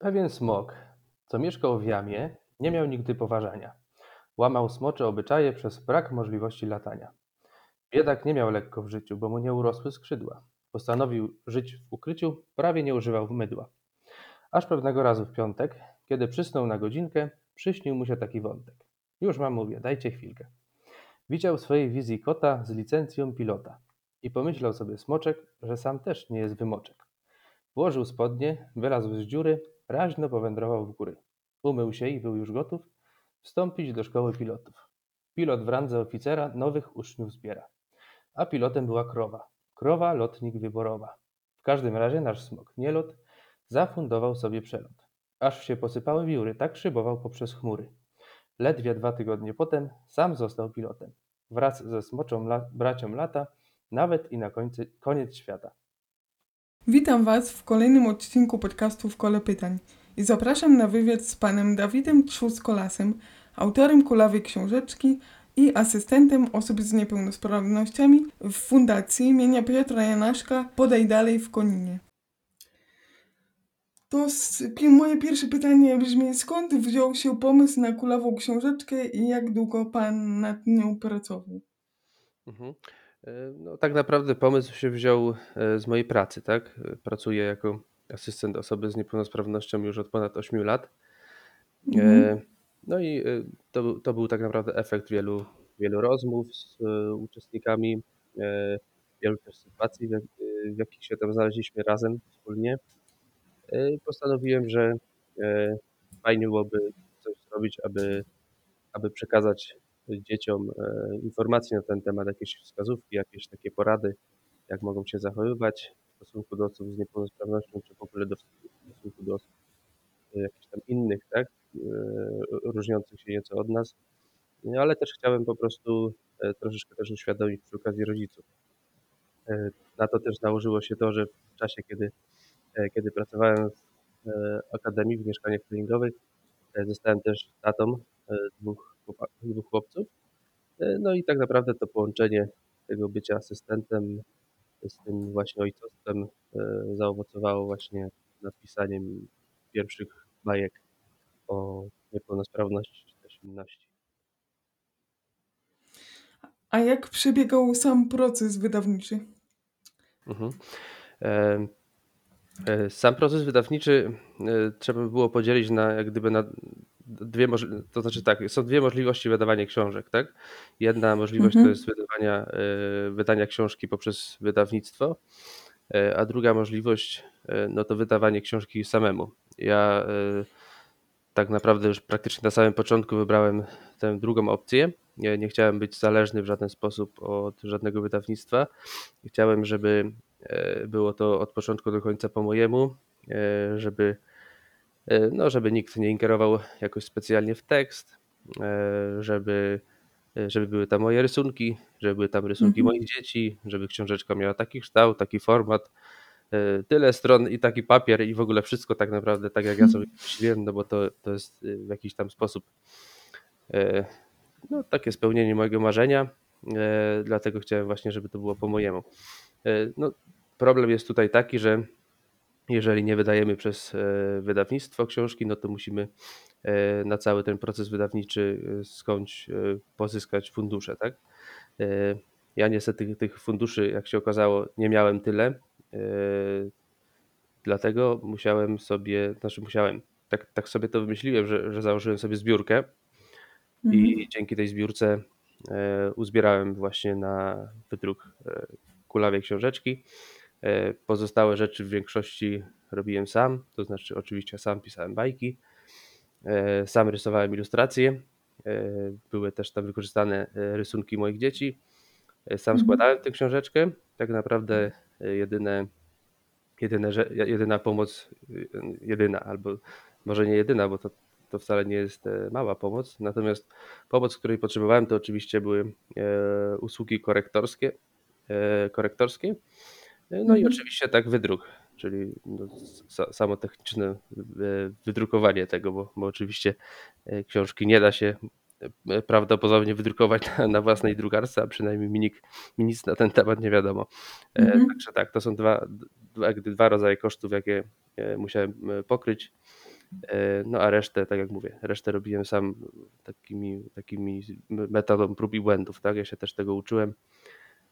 Pewien smok, co mieszkał w jamie, nie miał nigdy poważania. Łamał smocze obyczaje przez brak możliwości latania. Biedak nie miał lekko w życiu, bo mu nie urosły skrzydła. Postanowił żyć w ukryciu, prawie nie używał mydła. Aż pewnego razu w piątek, kiedy przysnął na godzinkę, przyśnił mu się taki wątek. Już mam mówię, dajcie chwilkę. Widział w swojej wizji kota z licencją pilota i pomyślał sobie smoczek, że sam też nie jest wymoczek. Włożył spodnie, wylazł z dziury, raźno powędrował w góry. Umył się i był już gotów wstąpić do szkoły pilotów. Pilot w randze oficera nowych uczniów zbiera. A pilotem była krowa. Krowa lotnik wyborowa. W każdym razie nasz smok nielot zafundował sobie przelot. Aż się posypały wióry, tak szybował poprzez chmury. Ledwie dwa tygodnie potem sam został pilotem. Wraz ze smoczą la bracią lata, nawet i na końcu, koniec świata. Witam Was w kolejnym odcinku podcastu w Kole Pytań i zapraszam na wywiad z panem Dawidem Trzuskolasem, autorem kulawej książeczki i asystentem osób z niepełnosprawnościami w Fundacji imienia Piotra Janaszka Podaj Dalej w Koninie. To moje pierwsze pytanie brzmi, skąd wziął się pomysł na kulawą książeczkę i jak długo pan nad nią pracował? Mhm. E, No, tak naprawdę pomysł się wziął e, z mojej pracy, tak? E, Pracuję jako asystent osoby z niepełnosprawnością już od ponad 8 lat. Mhm. No i to, był- to był tak naprawdę efekt wielu, wielu rozmów z uczestnikami, wielu też sytuacji, w, jak- w jakich się tam znaleźliśmy razem wspólnie. Postanowiłem, że fajnie byłoby coś zrobić, aby aby przekazać dzieciom e, informacje na ten temat, jakieś wskazówki, jakieś takie porady, jak mogą się zachowywać w stosunku do osób z niepełnosprawnością, czy w ogóle do, w stosunku do osób e, jakichś tam innych, tak, e, różniących się nieco od nas. Ale też chciałem po prostu troszeczkę też uświadomić przy okazji rodziców. Na to też nałożyło się to, że w czasie, kiedy, kiedy pracowałem w akademii, w mieszkaniach treningowych, zostałem też tatą dwóch, dwóch chłopców. E, No i tak naprawdę to połączenie tego bycia asystentem z tym właśnie ojcostwem e, zaowocowało właśnie napisaniem pierwszych bajek o niepełnosprawności czy też inności. A jak przebiegał sam proces wydawniczy? Mhm. E, e, Sam proces wydawniczy e, trzeba by było podzielić na jak gdyby na dwie możliwości, to znaczy tak, są dwie możliwości wydawania książek, tak? Jedna możliwość to Mhm. jest wydawania, e, wydania książki poprzez wydawnictwo, E, a druga możliwość e, no to wydawanie książki samemu. Ja tak naprawdę już praktycznie na samym początku wybrałem tę drugą opcję. Nie, nie chciałem być zależny w żaden sposób od żadnego wydawnictwa. Chciałem, żeby było to od początku do końca po mojemu, żeby, no, żeby nikt nie ingerował jakoś specjalnie w tekst, e, żeby, e, żeby były tam moje rysunki, żeby były tam rysunki Mhm. moich dzieci, żeby książeczka miała taki kształt, taki format, e, tyle stron i taki papier i w ogóle wszystko tak naprawdę tak jak ja sobie myśliłem, no bo to, to jest e, w jakiś tam sposób e, no, takie spełnienie mojego marzenia, e, dlatego chciałem właśnie, żeby to było po mojemu. E, No, problem jest tutaj taki, że jeżeli nie wydajemy przez e, wydawnictwo książki, no to musimy e, na cały ten proces wydawniczy e, skądś pozyskać fundusze, tak? Ja niestety tych, funduszy, jak się okazało, nie miałem tyle, dlatego musiałem sobie, znaczy musiałem, tak, tak sobie to wymyśliłem, że, że założyłem sobie zbiórkę Mhm. i dzięki tej zbiórce uzbierałem właśnie na wydruk kulawej książeczki. E, Pozostałe rzeczy w większości robiłem sam, to znaczy oczywiście sam pisałem bajki, e, sam rysowałem ilustracje, e, były też tam wykorzystane rysunki moich dzieci. Sam Mhm. składałem tę książeczkę. Tak naprawdę jedyne, jedyne, jedyna pomoc, jedyna albo może nie jedyna, bo to, to wcale nie jest mała pomoc. Natomiast pomoc, której potrzebowałem, to oczywiście były usługi korektorskie, korektorskie. No i Mhm. oczywiście tak wydruk, czyli no, sa- samo techniczne e, wydrukowanie tego, bo, bo oczywiście e, książki nie da się e, prawdopodobnie wydrukować na, na własnej drukarce, a przynajmniej mi, nikt, mi nic na ten temat nie wiadomo. Mhm. Także tak, to są dwa, dwa, dwa rodzaje kosztów, jakie musiałem pokryć. No a resztę, tak jak mówię, resztę robiłem sam takimi, takimi metodą prób i błędów, tak? Ja się też tego uczyłem,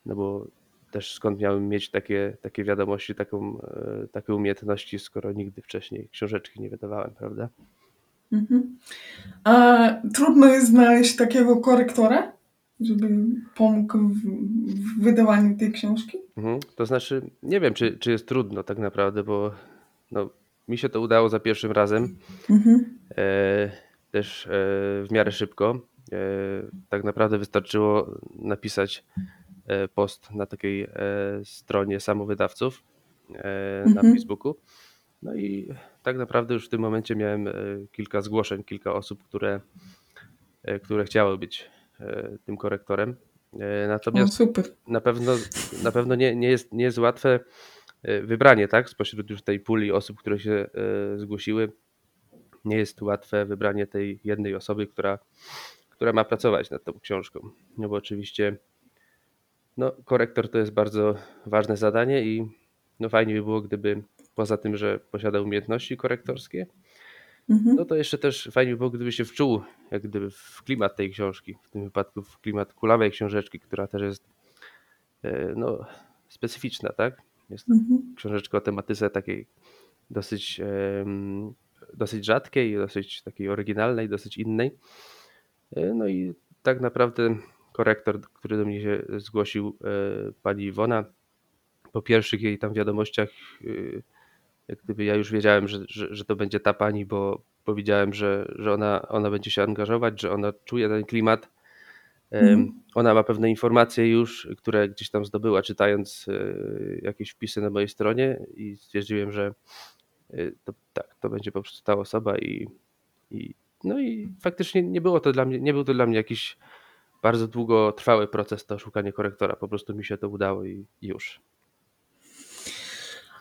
no bo też skąd miałem mieć takie, takie wiadomości, taką, e, takie umiejętności, skoro nigdy wcześniej książeczki nie wydawałem, prawda? Mhm. A trudno jest znaleźć takiego korektora, żeby pomógł w, w wydawaniu tej książki? Mhm. To znaczy, nie wiem, czy, czy jest trudno tak naprawdę, bo no, mi się to udało za pierwszym razem. Mhm. E, też e, w miarę szybko. E, tak naprawdę wystarczyło napisać post na takiej e, stronie samowydawców e, na Mhm. Facebooku. No i tak naprawdę już w tym momencie miałem e, kilka zgłoszeń, kilka osób, które, e, które chciały być e, tym korektorem. E, O, Natomiast super. na pewno, na pewno nie, nie, jest, nie jest łatwe e, wybranie, tak? Spośród już tej puli osób, które się e, zgłosiły, nie jest łatwe wybranie tej jednej osoby, która, która ma pracować nad tą książką. No bo oczywiście no, korektor to jest bardzo ważne zadanie i no fajnie by było, gdyby poza tym, że posiada umiejętności korektorskie, Mhm. no to jeszcze też fajnie by było, gdyby się wczuł jak gdyby w klimat tej książki, w tym wypadku w klimat kulawej książeczki, która też jest e, no, specyficzna, tak? Jest Mhm. książeczka o tematyce takiej dosyć, dosyć rzadkiej, dosyć takiej oryginalnej, dosyć innej. E, No i tak naprawdę korektor, który do mnie się zgłosił, e, pani Iwona, po pierwszych jej tam wiadomościach, e, jak gdyby ja już wiedziałem, że, że, że to będzie ta pani, bo powiedziałem, że, że ona, ona będzie się angażować, że ona czuje ten klimat. Mhm. Ona ma pewne informacje już, które gdzieś tam zdobyła, czytając e, jakieś wpisy na mojej stronie i stwierdziłem, że e, to, tak, to będzie po prostu ta osoba i, i no i faktycznie nie było to dla mnie, nie był to dla mnie jakiś bardzo długotrwały proces to szukanie korektora. Po prostu mi się to udało i już.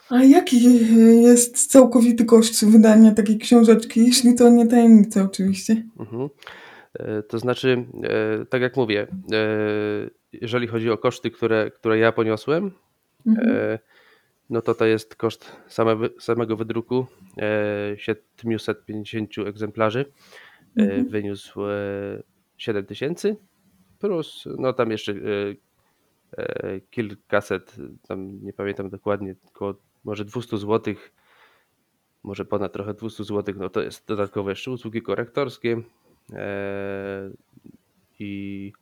A jaki jest całkowity koszt wydania takiej książeczki, jeśli to nie tajemnica oczywiście? Mhm. E, To znaczy, e, tak jak mówię, e, jeżeli chodzi o koszty, które, które ja poniosłem, Mhm. no to to jest koszt same, samego wydruku e, 750 egzemplarzy. Mhm. Wyniósł e, 7 tysięcy plus no tam jeszcze e, e, kilkaset, tam nie pamiętam dokładnie, około może 200 zł, może ponad trochę 200 zł, no to jest dodatkowe jeszcze usługi korektorskie e, i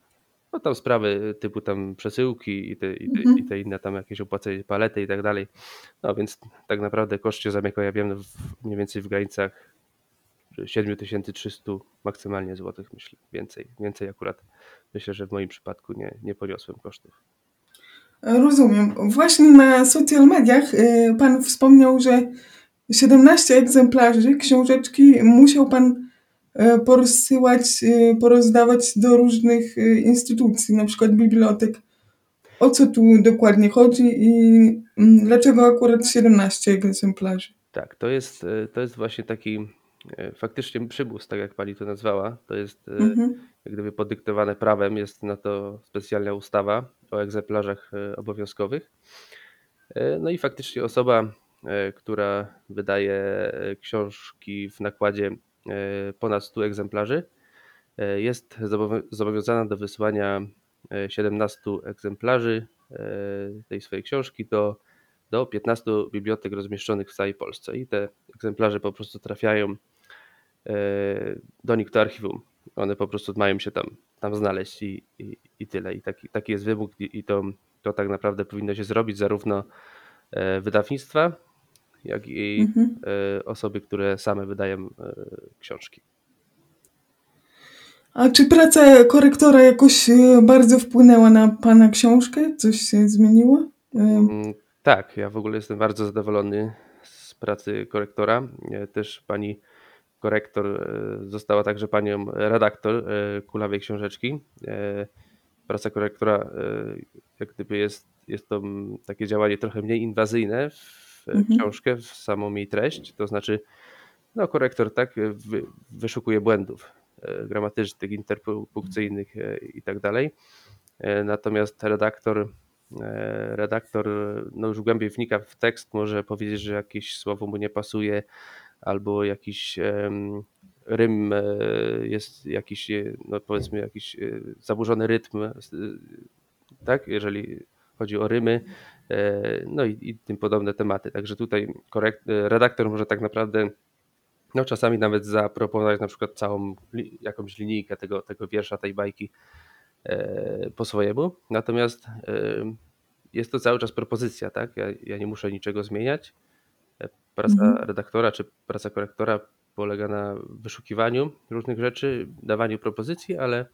no tam sprawy typu tam przesyłki i te, i te, i Mhm. te inne tam jakieś opłacenie palety i tak dalej. No więc tak naprawdę koszt się zamyka, ja wiem, w, mniej więcej w granicach 7300 maksymalnie złotych, myślę, więcej. Więcej akurat myślę, że w moim przypadku nie, nie poniosłem kosztów. Rozumiem. Właśnie na social mediach y, pan wspomniał, że 17 egzemplarzy książeczki musiał pan y, porozsyłać, y, porozdawać do różnych instytucji, na przykład bibliotek. O co tu dokładnie chodzi i mm, dlaczego akurat 17 egzemplarzy? Tak, to jest, to jest właśnie taki faktycznie przymus, tak jak pani to nazwała. To jest Mhm. Jak gdyby podyktowane prawem, jest na to specjalna ustawa o egzemplarzach e, obowiązkowych. E, No i faktycznie osoba, e, która wydaje książki w nakładzie ponad 100 egzemplarzy, jest zobowią- zobowiązana do wysłania e, 17 egzemplarzy tej swojej książki do, do 15 bibliotek rozmieszczonych w całej Polsce. I te egzemplarze po prostu trafiają do nich do archiwum. One po prostu mają się tam, tam znaleźć i, i, i tyle. I taki, taki jest wymóg i, i to, to tak naprawdę powinno się zrobić zarówno e, wydawnictwa, jak i Mhm. e, osoby, które same wydają e, książki. A czy praca korektora jakoś bardzo wpłynęła na pana książkę? Coś się zmieniło? Mm, Tak, ja w ogóle jestem bardzo zadowolony z pracy korektora. Też pani korektor e, została także panią redaktor e, Kulawej Książeczki. E, Praca korektora jak gdyby jest, jest to takie działanie trochę mniej inwazyjne w Mhm. książkę, w samą jej treść. To znaczy, no korektor tak wy, wyszukuje błędów gramatycznych, interpunkcyjnych i tak dalej. Natomiast redaktor, redaktor no już głębiej wnika w tekst, może powiedzieć, że jakieś słowo mu nie pasuje, albo jakiś rym e, jest jakiś, e, no powiedzmy jakiś e, zaburzony rytm, tak, jeżeli chodzi o rymy, no i, i tym podobne tematy. Także tutaj korekt, redaktor może tak naprawdę no czasami nawet zaproponować na przykład całą jakąś linijkę tego, tego wiersza, tej bajki po swojemu. Natomiast jest to cały czas propozycja, tak? Ja, ja nie muszę niczego zmieniać. Praca Mhm. redaktora czy praca korektora polega na wyszukiwaniu różnych rzeczy, dawaniu propozycji, ale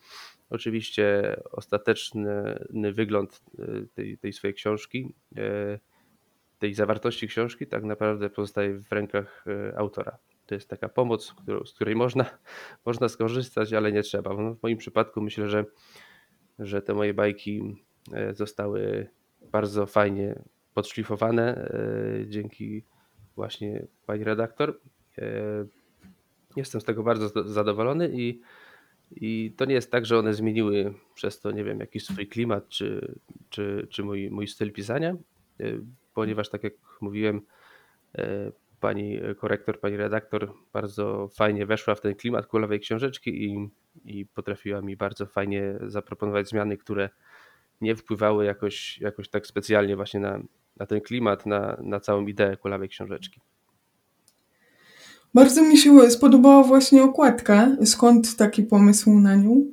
oczywiście ostateczny wygląd e, tej, tej swojej książki, e, tej zawartości książki tak naprawdę pozostaje w rękach autora. To jest taka pomoc, z której można, można skorzystać, ale nie trzeba. No, w moim przypadku myślę, że, że te moje bajki zostały bardzo fajnie podszlifowane dzięki właśnie pani redaktor. Jestem z tego bardzo zadowolony i, i to nie jest tak, że one zmieniły przez to, nie wiem, jakiś swój klimat czy, czy, czy mój, mój styl pisania, ponieważ tak jak mówiłem, pani korektor, pani redaktor bardzo fajnie weszła w ten klimat kulawej książeczki i, i potrafiła mi bardzo fajnie zaproponować zmiany, które nie wpływały jakoś, jakoś tak specjalnie właśnie na, na ten klimat, na, na całą ideę kulawej książeczki. Bardzo mi się spodobała właśnie okładka. Skąd taki pomysł na nią?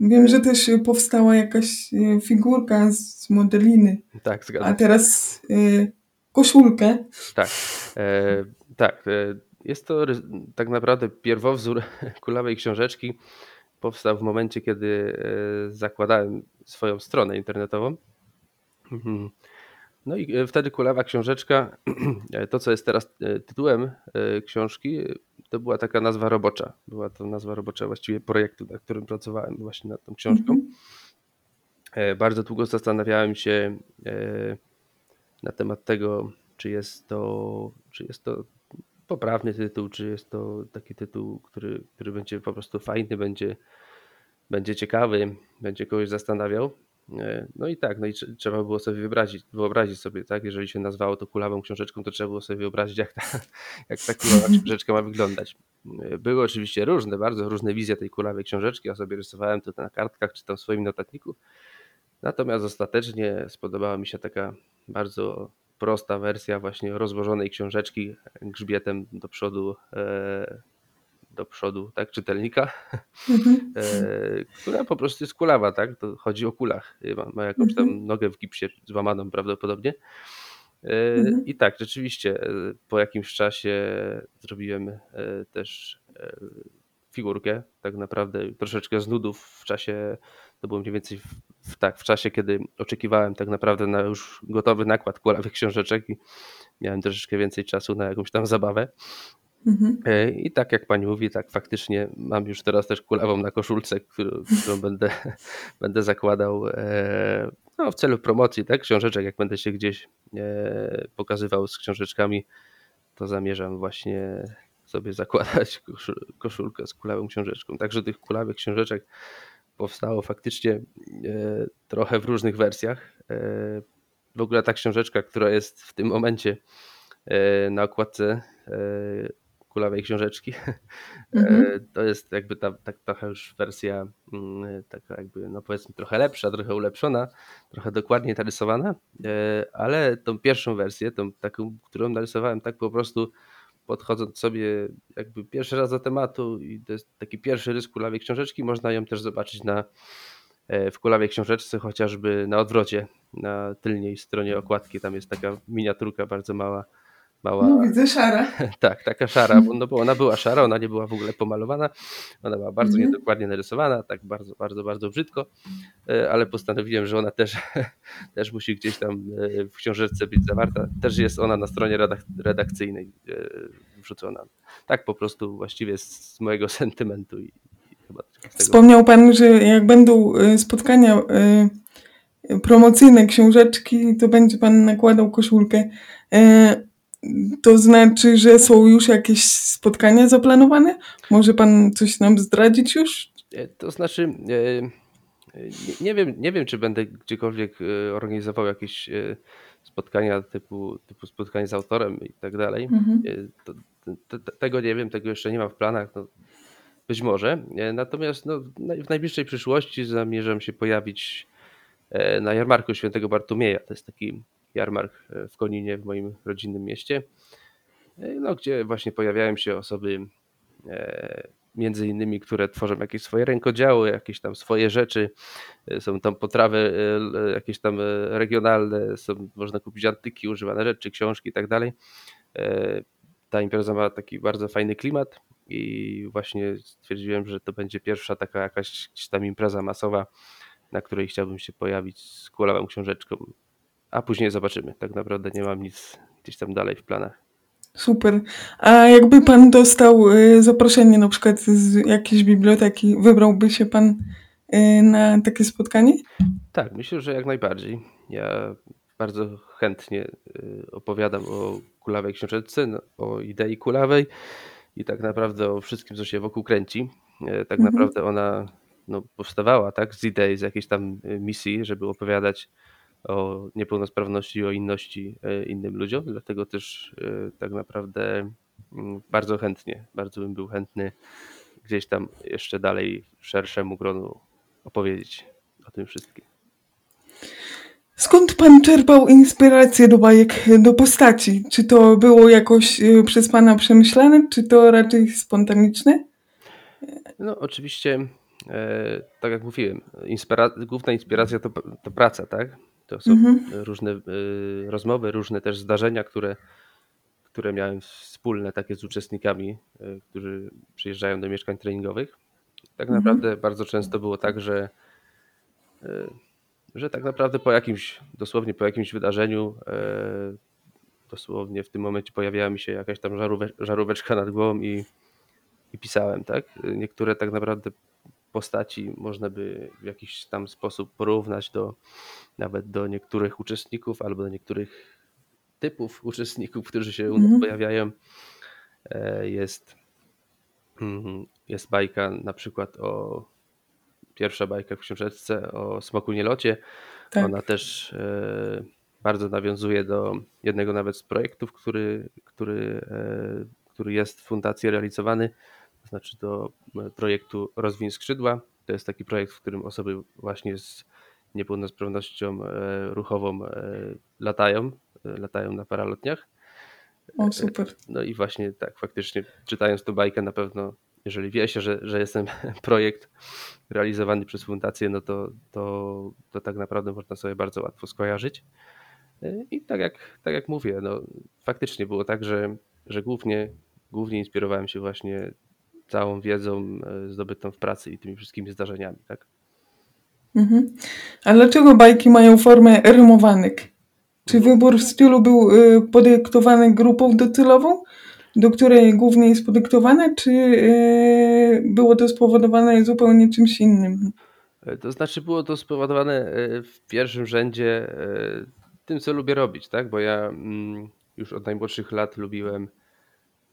Wiem, że też powstała jakaś e, figurka z modeliny. Tak, zgadza A teraz y, koszulkę. Tak, e, tak. E, jest to tak naprawdę pierwowzór kulawej książeczki. Powstał w momencie, kiedy zakładałem swoją stronę internetową. No i e, wtedy kulawa książeczka, to co jest teraz tytułem książki, to była taka nazwa robocza. Była to nazwa robocza właściwie projektu, nad którym pracowałem właśnie nad tą książką. Mhm. Bardzo długo zastanawiałem się na temat tego, czy jest to, czy jest to poprawny tytuł, czy jest to taki tytuł, który, który będzie po prostu fajny, będzie, będzie ciekawy, będzie kogoś zastanawiał. E, no i tak, no i trzeba było sobie wyobrazić, wyobrazić sobie, tak, jeżeli się nazwało to kulawą książeczką, to trzeba było sobie wyobrazić, jak ta, jak ta kulawa książeczka ma wyglądać. E, były oczywiście różne, bardzo różne wizje tej kulawej książeczki, ja sobie rysowałem to na kartkach, czy tam w swoim notatniku, natomiast ostatecznie spodobała mi się taka bardzo prosta wersja właśnie rozłożonej książeczki grzbietem do przodu, e, do przodu, tak, czytelnika, mhm. E, która po prostu jest kulawa, tak, to chodzi o kulach, ma, ma jakąś tam mhm. nogę w gipsie złamaną prawdopodobnie. E, mhm. I tak, rzeczywiście po jakimś czasie zrobiłem też figurkę, tak naprawdę troszeczkę z nudów w czasie, to było mniej więcej w, w, tak, w czasie, kiedy oczekiwałem tak naprawdę na już gotowy nakład kulawych książeczek i miałem troszeczkę więcej czasu na jakąś tam zabawę. Mhm. E, I tak jak pani mówi, tak faktycznie mam już teraz też kulawą na koszulce, którą, którą będę, będę zakładał e, no, w celu promocji tak, książeczek. Jak będę się gdzieś e, pokazywał z książeczkami, to zamierzam właśnie sobie zakładać koszulkę z kulawą książeczką. Także tych kulawych książeczek powstało faktycznie trochę w różnych wersjach. W ogóle ta książeczka, która jest w tym momencie na okładce kulawej książeczki, mhm. to jest jakby ta, ta, trochę już wersja mm, taka jakby, no powiedzmy trochę lepsza, trochę ulepszona, trochę dokładniej narysowana, ale tą pierwszą wersję, tą taką, którą narysowałem tak po prostu podchodząc sobie jakby pierwszy raz do tematu i to jest taki pierwszy rys kulawej książeczki, można ją też zobaczyć na, e, w kulawej książeczce, chociażby na odwrocie, na tylnej stronie okładki, tam jest taka miniaturka bardzo mała, Mała... No widzę szara. tak, taka szara, bo, no bo ona była szara, ona nie była w ogóle pomalowana, ona była bardzo mhm. niedokładnie narysowana, tak bardzo, bardzo, bardzo brzydko, e, ale postanowiłem, że ona też, też musi gdzieś tam e, w książeczce być zawarta. Też jest ona na stronie redak redakcyjnej e, wrzucona. Tak po prostu właściwie z mojego sentymentu. I, chyba Wspomniał Pan, że jak będą spotkania promocyjne książeczki, to będzie Pan nakładał koszulkę. To znaczy, że są już jakieś spotkania zaplanowane? Może pan coś nam zdradzić już? E, to znaczy, e, nie, wiem, nie wiem, czy będę gdziekolwiek e, organizował jakieś spotkania typu, typu spotkanie z autorem i tak dalej. Mhm. Tego nie wiem, tego jeszcze nie mam w planach, no, być może. Natomiast, no, w najbliższej przyszłości zamierzam się pojawić, na jarmarku Świętego Bartłomieja. To jest taki jarmark, e, w Koninie, w moim rodzinnym mieście, e, no, gdzie właśnie pojawiają się osoby, e, między innymi, które tworzą jakieś swoje rękodzieły, jakieś tam swoje rzeczy. Są tam potrawy, jakieś tam, regionalne, są można kupić antyki, używane rzeczy, książki i tak dalej. Ta impreza ma taki bardzo fajny klimat i właśnie stwierdziłem, że to będzie pierwsza taka jakaś tam impreza masowa, na której chciałbym się pojawić z kulawą książeczką, a później zobaczymy. Tak naprawdę nie mam nic gdzieś tam dalej w planach. Super. A jakby pan dostał, y, zaproszenie na przykład z jakiejś biblioteki, wybrałby się pan, y, na takie spotkanie? Tak, myślę, że jak najbardziej. Ja bardzo chętnie, y, opowiadam o kulawej książeczce, no, o idei kulawej i tak naprawdę o wszystkim, co się wokół kręci. E, tak Mhm. naprawdę ona, no, powstawała, tak, z idei, z jakiejś tam, misji, żeby opowiadać o niepełnosprawności i o inności, e, innym ludziom. Dlatego też, e, tak naprawdę, mm, bardzo chętnie, bardzo bym był chętny gdzieś tam jeszcze dalej szerszemu gronu opowiedzieć o tym wszystkim. Skąd pan czerpał inspirację do bajek, do postaci? Czy to było jakoś, y, przez pana przemyślane, czy to raczej spontaniczne? No, oczywiście, e, tak jak mówiłem, inspira główna inspiracja to to praca, tak? To są Mhm. różne, y, rozmowy, różne też zdarzenia, które które miałem wspólne takie z uczestnikami, e, którzy przyjeżdżają do mieszkań treningowych. Tak Mhm. naprawdę bardzo często było tak, że e, że tak naprawdę po jakimś dosłownie po jakimś wydarzeniu, e, dosłownie w tym momencie pojawiała mi się jakaś tam żaróweczka nad głową i i pisałem, tak? Niektóre tak naprawdę postaci można by w jakiś tam sposób porównać do nawet do niektórych uczestników albo do niektórych typów uczestników, którzy się u nas Mhm. pojawiają. E, jest mhm, jest bajka na przykład o pierwsza bajka w książeczce o Smoku Nielocie. Tak. Ona też, e, bardzo nawiązuje do jednego nawet z projektów, który który, e, który jest w fundacji realizowany, to znaczy do projektu „Rozwiń skrzydła”. To jest taki projekt, w którym osoby właśnie z niepełnosprawnością, e, ruchową, e, latają, latają na paralotniach. O, E, super. no i właśnie tak, faktycznie czytając tę bajkę na pewno, jeżeli wie się, że że jest ten projekt realizowany przez fundację, no to to to tak naprawdę można sobie bardzo łatwo skojarzyć. E, i tak jak tak jak mówię, no, faktycznie było tak, że że głównie głównie inspirowałem się właśnie całą wiedzą, e, zdobytą w pracy i tymi wszystkimi zdarzeniami, tak? Mhm. A dlaczego bajki mają formę rymowanek? Czy Mhm. wybór stylu był, y, podyktowany grupą docelową, do której głównie jest podyktowane, czy, y, było to spowodowane zupełnie czymś innym? E, to znaczy było to spowodowane, e, w pierwszym rzędzie, e, tym, co lubię robić, tak? Bo ja, mm, już od najmłodszych lat lubiłem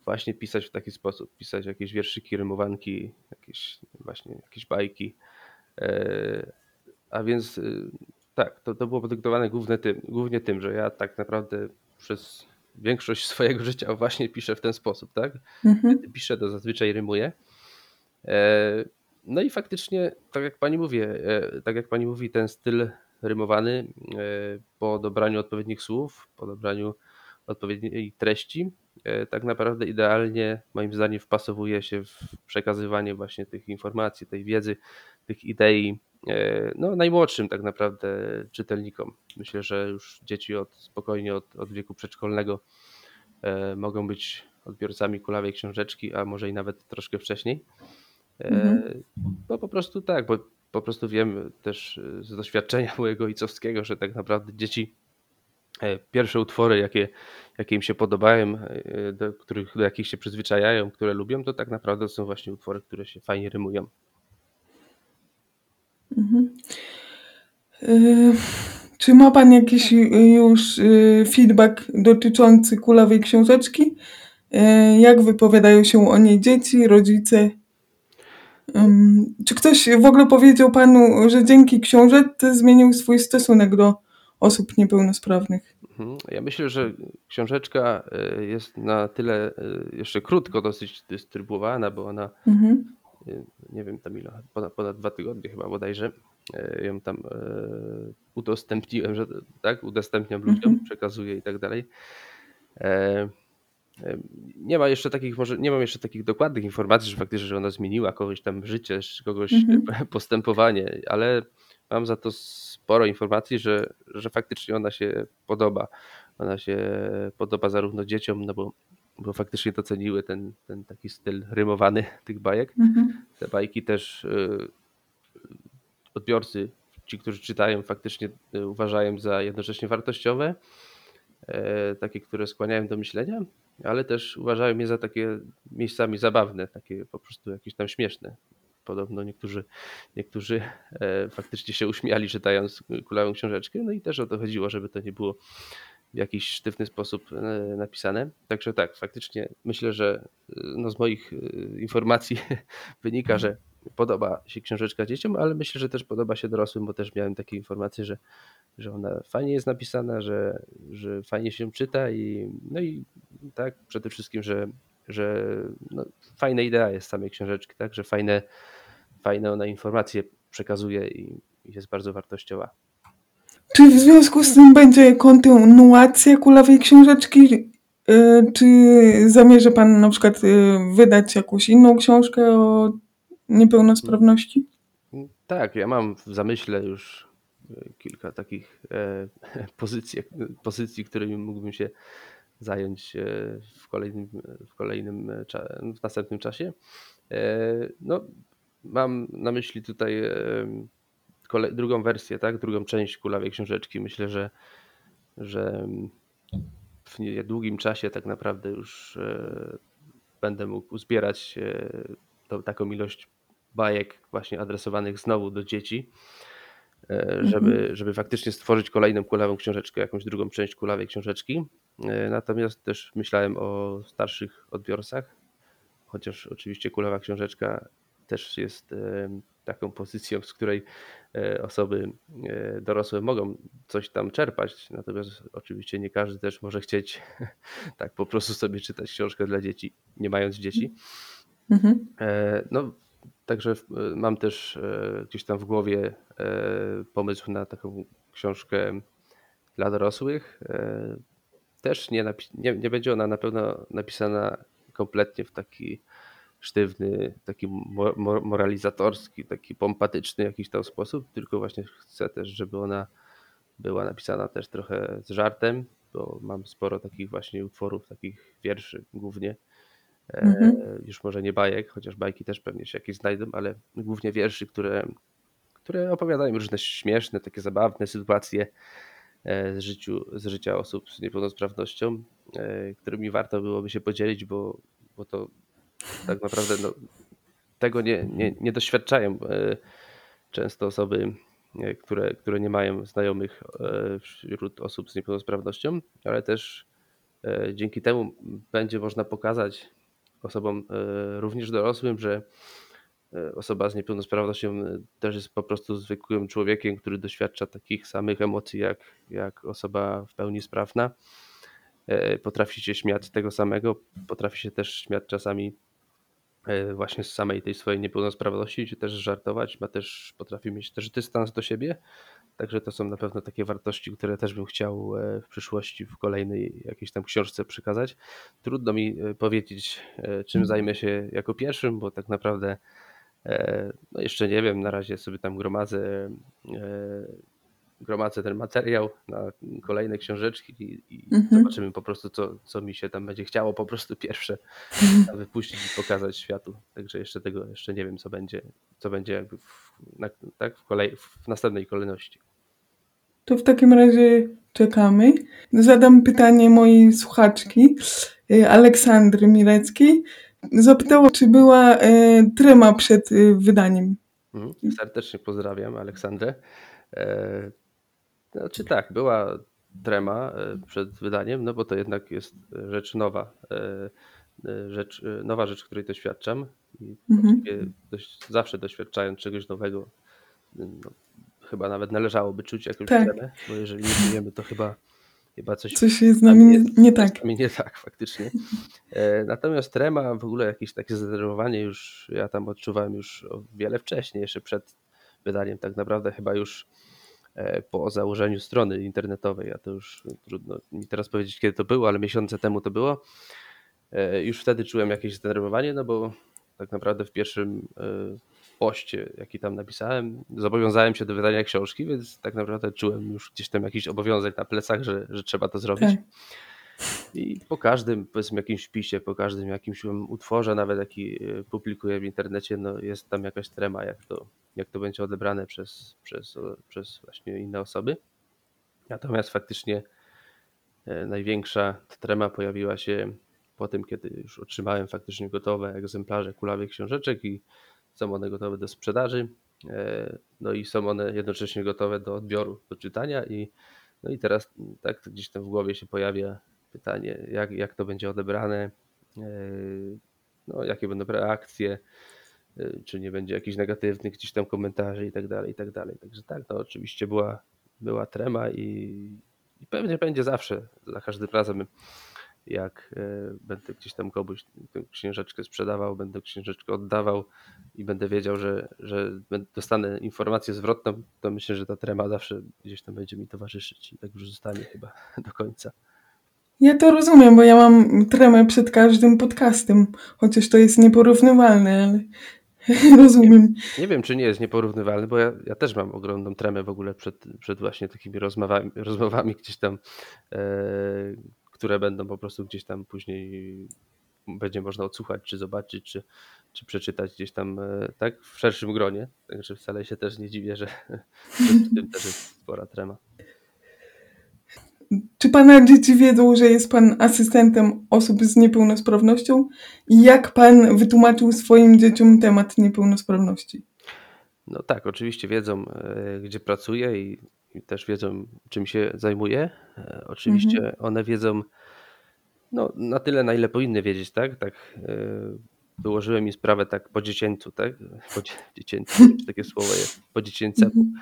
właśnie pisać w taki sposób, pisać jakieś wierszyki, rymowanki, jakieś właśnie jakieś bajki. E, a więc, y, tak, to to było podyktowane główne tym głównie tym, że ja tak naprawdę przez większość swojego życia właśnie piszę w ten sposób, tak? Mhm. Kiedy piszę, to zazwyczaj rymuję. E, no i faktycznie, tak jak pani mówi, e, tak jak pani mówi, ten styl rymowany, e, po dobraniu odpowiednich słów, po dobraniu odpowiedniej treści, e, tak naprawdę idealnie moim zdaniem wpasowuje się w przekazywanie właśnie tych informacji, tej wiedzy, tych idei, e, no, najmłodszym tak naprawdę czytelnikom. Myślę, że już dzieci od spokojnie od od wieku przedszkolnego, e, mogą być odbiorcami kulawej książeczki, a może i nawet troszkę wcześniej. E, Mhm. no po prostu tak, bo po prostu wiem też z doświadczenia mojego ojcowskiego, że tak naprawdę dzieci, e, pierwsze utwory, jakie jakie im się podobają, e, do których do jakich się przyzwyczajają, które lubią, to tak naprawdę są właśnie utwory, które się fajnie rymują. Mhm. Y, czy ma pan jakiś, już, feedback dotyczący kulawej książeczki? Jak wypowiadają się o niej dzieci, rodzice? Czy ktoś w ogóle powiedział panu, że dzięki książeczce zmienił swój stosunek do osób niepełnosprawnych? Mhm. Ja myślę, że książeczka y, jest na tyle y, jeszcze krótko dosyć dystrybuowana, bo ona, Mhm. y, nie wiem tam ile, ponad, ponad dwa tygodnie chyba bodajże ją tam udostępniłem, że tak, udostępniam ludziom, Mhm. przekazuję i tak dalej. E, nie ma jeszcze takich, może nie mam jeszcze takich dokładnych informacji, że faktycznie, że ona zmieniła kogoś tam życie, kogoś Mhm. postępowanie, ale mam za to sporo informacji, że, że faktycznie ona się podoba. Ona się podoba zarówno dzieciom, no bo, bo faktycznie doceniły ten, ten taki styl rymowany tych bajek. Mhm. Te bajki też y, odbiorcy, ci, którzy czytają, faktycznie y, uważają za jednocześnie wartościowe, e, takie, które skłaniają do myślenia, ale też uważają je za takie miejscami zabawne, takie po prostu jakieś tam śmieszne. Podobno niektórzy, niektórzy e, faktycznie się uśmiali czytając kulawą książeczkę, no i też o to chodziło, żeby to nie było w jakiś sztywny sposób e, napisane. Także tak, faktycznie myślę, że e, no z moich informacji wynika, że podoba się książeczka dzieciom, ale myślę, że też podoba się dorosłym, bo też miałem takie informacje, że, że ona fajnie jest napisana, że, że fajnie się czyta i no i tak przede wszystkim, że, że no, fajna idea jest samej książeczki, tak, że fajne fajne ona informacje przekazuje i jest bardzo wartościowa. Czy w związku z tym będzie kontynuacja kulawej książeczki? Y, czy zamierza Pan na przykład y, wydać jakąś inną książkę o niepełnosprawności? Tak, ja mam w zamyśle już y, kilka takich e, pozycji, pozycji, którymi mógłbym się zająć e, w kolejnym, w kolejnym, w następnym czasie. E, no, mam na myśli tutaj drugą wersję, tak? drugą część kulawej książeczki. Myślę, że, że w niedługim czasie tak naprawdę już e, będę mógł uzbierać e, taką ilość bajek właśnie adresowanych znowu do dzieci, e, żeby, mhm. żeby faktycznie stworzyć kolejną kulawą książeczkę, jakąś drugą część kulawej książeczki. Natomiast też myślałem o starszych odbiorcach, chociaż oczywiście kulawa książeczka też jest taką pozycją, z której e, osoby e, dorosłe mogą coś tam czerpać. Natomiast oczywiście nie każdy też może chcieć tak po prostu sobie czytać książkę dla dzieci, nie mając dzieci. Mhm. E, no, także mam też gdzieś tam w głowie pomysł na taką książkę dla dorosłych. Też nie, nie, nie będzie ona na pewno napisana kompletnie w taki sztywny, taki moralizatorski, taki pompatyczny jakiś tam sposób, tylko właśnie chcę też, żeby ona była napisana też trochę z żartem, bo mam sporo takich właśnie utworów, takich wierszy głównie. E, mhm. Już może nie bajek, chociaż bajki też pewnie się jakieś znajdą, ale głównie wierszy, które, które opowiadają różne śmieszne, takie zabawne sytuacje e, z, życiu, z życia osób z niepełnosprawnością, e, którymi warto byłoby się podzielić, bo, bo to tak naprawdę no, tego nie, nie, nie doświadczają e, często osoby, e, które, które nie mają znajomych e, wśród osób z niepełnosprawnością, ale też dzięki temu będzie można pokazać osobom również dorosłym, że osoba z niepełnosprawnością też jest po prostu zwykłym człowiekiem, który doświadcza takich samych emocji jak, jak osoba w pełni sprawna. Potrafi się śmiać tego samego, potrafi się też śmiać czasami właśnie z samej tej swojej niepełnosprawności, czy też żartować, ma też, potrafi mieć też dystans do siebie. Także to są na pewno takie wartości, które też bym chciał e, w przyszłości w kolejnej jakiejś tam książce przekazać. Trudno mi e, powiedzieć, czym zajmę się jako pierwszym, bo tak naprawdę no jeszcze nie wiem, na razie sobie tam gromadzę gromadzę ten materiał na kolejne książeczki i, i mhm. zobaczymy po prostu, co, co mi się tam będzie chciało po prostu pierwsze wypuścić i pokazać światu. Także jeszcze tego jeszcze nie wiem, co będzie, co będzie jakby w, na, tak, w, kolej, w następnej kolejności. To w takim razie czekamy. Zadam pytanie mojej słuchaczki, y, Aleksandry Mileckiej. Zapytała, czy była e, trema przed e, wydaniem. Mhm. Serdecznie pozdrawiam Aleksandrę. E, znaczy tak, była trema e, przed wydaniem, no bo to jednak jest rzecz nowa. E, e, rzecz, nowa rzecz, której doświadczam. I mhm. dość, zawsze doświadczając czegoś nowego, no, chyba nawet należałoby czuć jakąś tak. tremę, bo jeżeli nie czujemy, to chyba, chyba coś, coś jest z nami nie, nie tak. Z nami nie tak, faktycznie. Natomiast trema, w ogóle jakieś takie zdenerwowanie już ja tam odczuwałem już o wiele wcześniej, jeszcze przed wydaniem tak naprawdę chyba już po założeniu strony internetowej, a to już trudno mi teraz powiedzieć kiedy to było, ale miesiące temu to było. E, już wtedy czułem jakieś zdenerwowanie, no bo tak naprawdę w pierwszym poście, jaki tam napisałem, zobowiązałem się do wydania książki, więc tak naprawdę czułem już gdzieś tam jakiś obowiązek na plecach, że, że trzeba to zrobić. Tak. I po każdym, powiedzmy, jakimś wpisie, po każdym jakimś utworze, nawet jaki e, publikuję w internecie, no jest tam jakaś trema, jak to, jak to będzie odebrane przez, przez, przez właśnie inne osoby. Natomiast faktycznie e, największa trema pojawiła się po tym, kiedy już otrzymałem faktycznie gotowe egzemplarze kulawych książeczek i są one gotowe do sprzedaży, e, no i są one jednocześnie gotowe do odbioru, do czytania i no i teraz tak gdzieś tam w głowie się pojawia pytanie, jak, jak to będzie odebrane, e, no, jakie będą reakcje, e, czy nie będzie jakichś negatywnych gdzieś tam komentarzy i tak dalej, i tak dalej. Także tak, no oczywiście była, była trema i, i pewnie będzie zawsze, za każdym razem jak e, będę gdzieś tam komuś tę księżeczkę sprzedawał, będę księżeczkę oddawał i będę wiedział, że, że dostanę informację zwrotną, to myślę, że ta trema zawsze gdzieś tam będzie mi towarzyszyć i tak już zostanie chyba do końca. Ja to rozumiem, bo ja mam tremę przed każdym podcastem, chociaż to jest nieporównywalne, ale rozumiem. Nie, nie, wiem, czy nie jest nieporównywalne, bo ja, ja też mam ogromną tremę w ogóle przed, przed właśnie takimi rozmowami, rozmowami gdzieś tam, e, które będą po prostu gdzieś tam później będzie można odsłuchać, czy zobaczyć, czy, czy przeczytać gdzieś tam e, tak w szerszym gronie. Także wcale się też nie dziwię, że, w tym też jest spora trema. Czy pana dzieci wiedzą, że jest pan asystentem osób z niepełnosprawnością? I jak pan wytłumaczył swoim dzieciom temat niepełnosprawności? No tak, oczywiście wiedzą, e, gdzie pracuję i, i też wiedzą, czym się zajmuję. E, oczywiście mhm. one wiedzą no, na tyle, na ile powinny wiedzieć, tak? Tak e, wyłożyłem im sprawę tak po dziecięcu, tak? Po dziecięcu, takie słowo jest, po dziecięcemu. Mhm.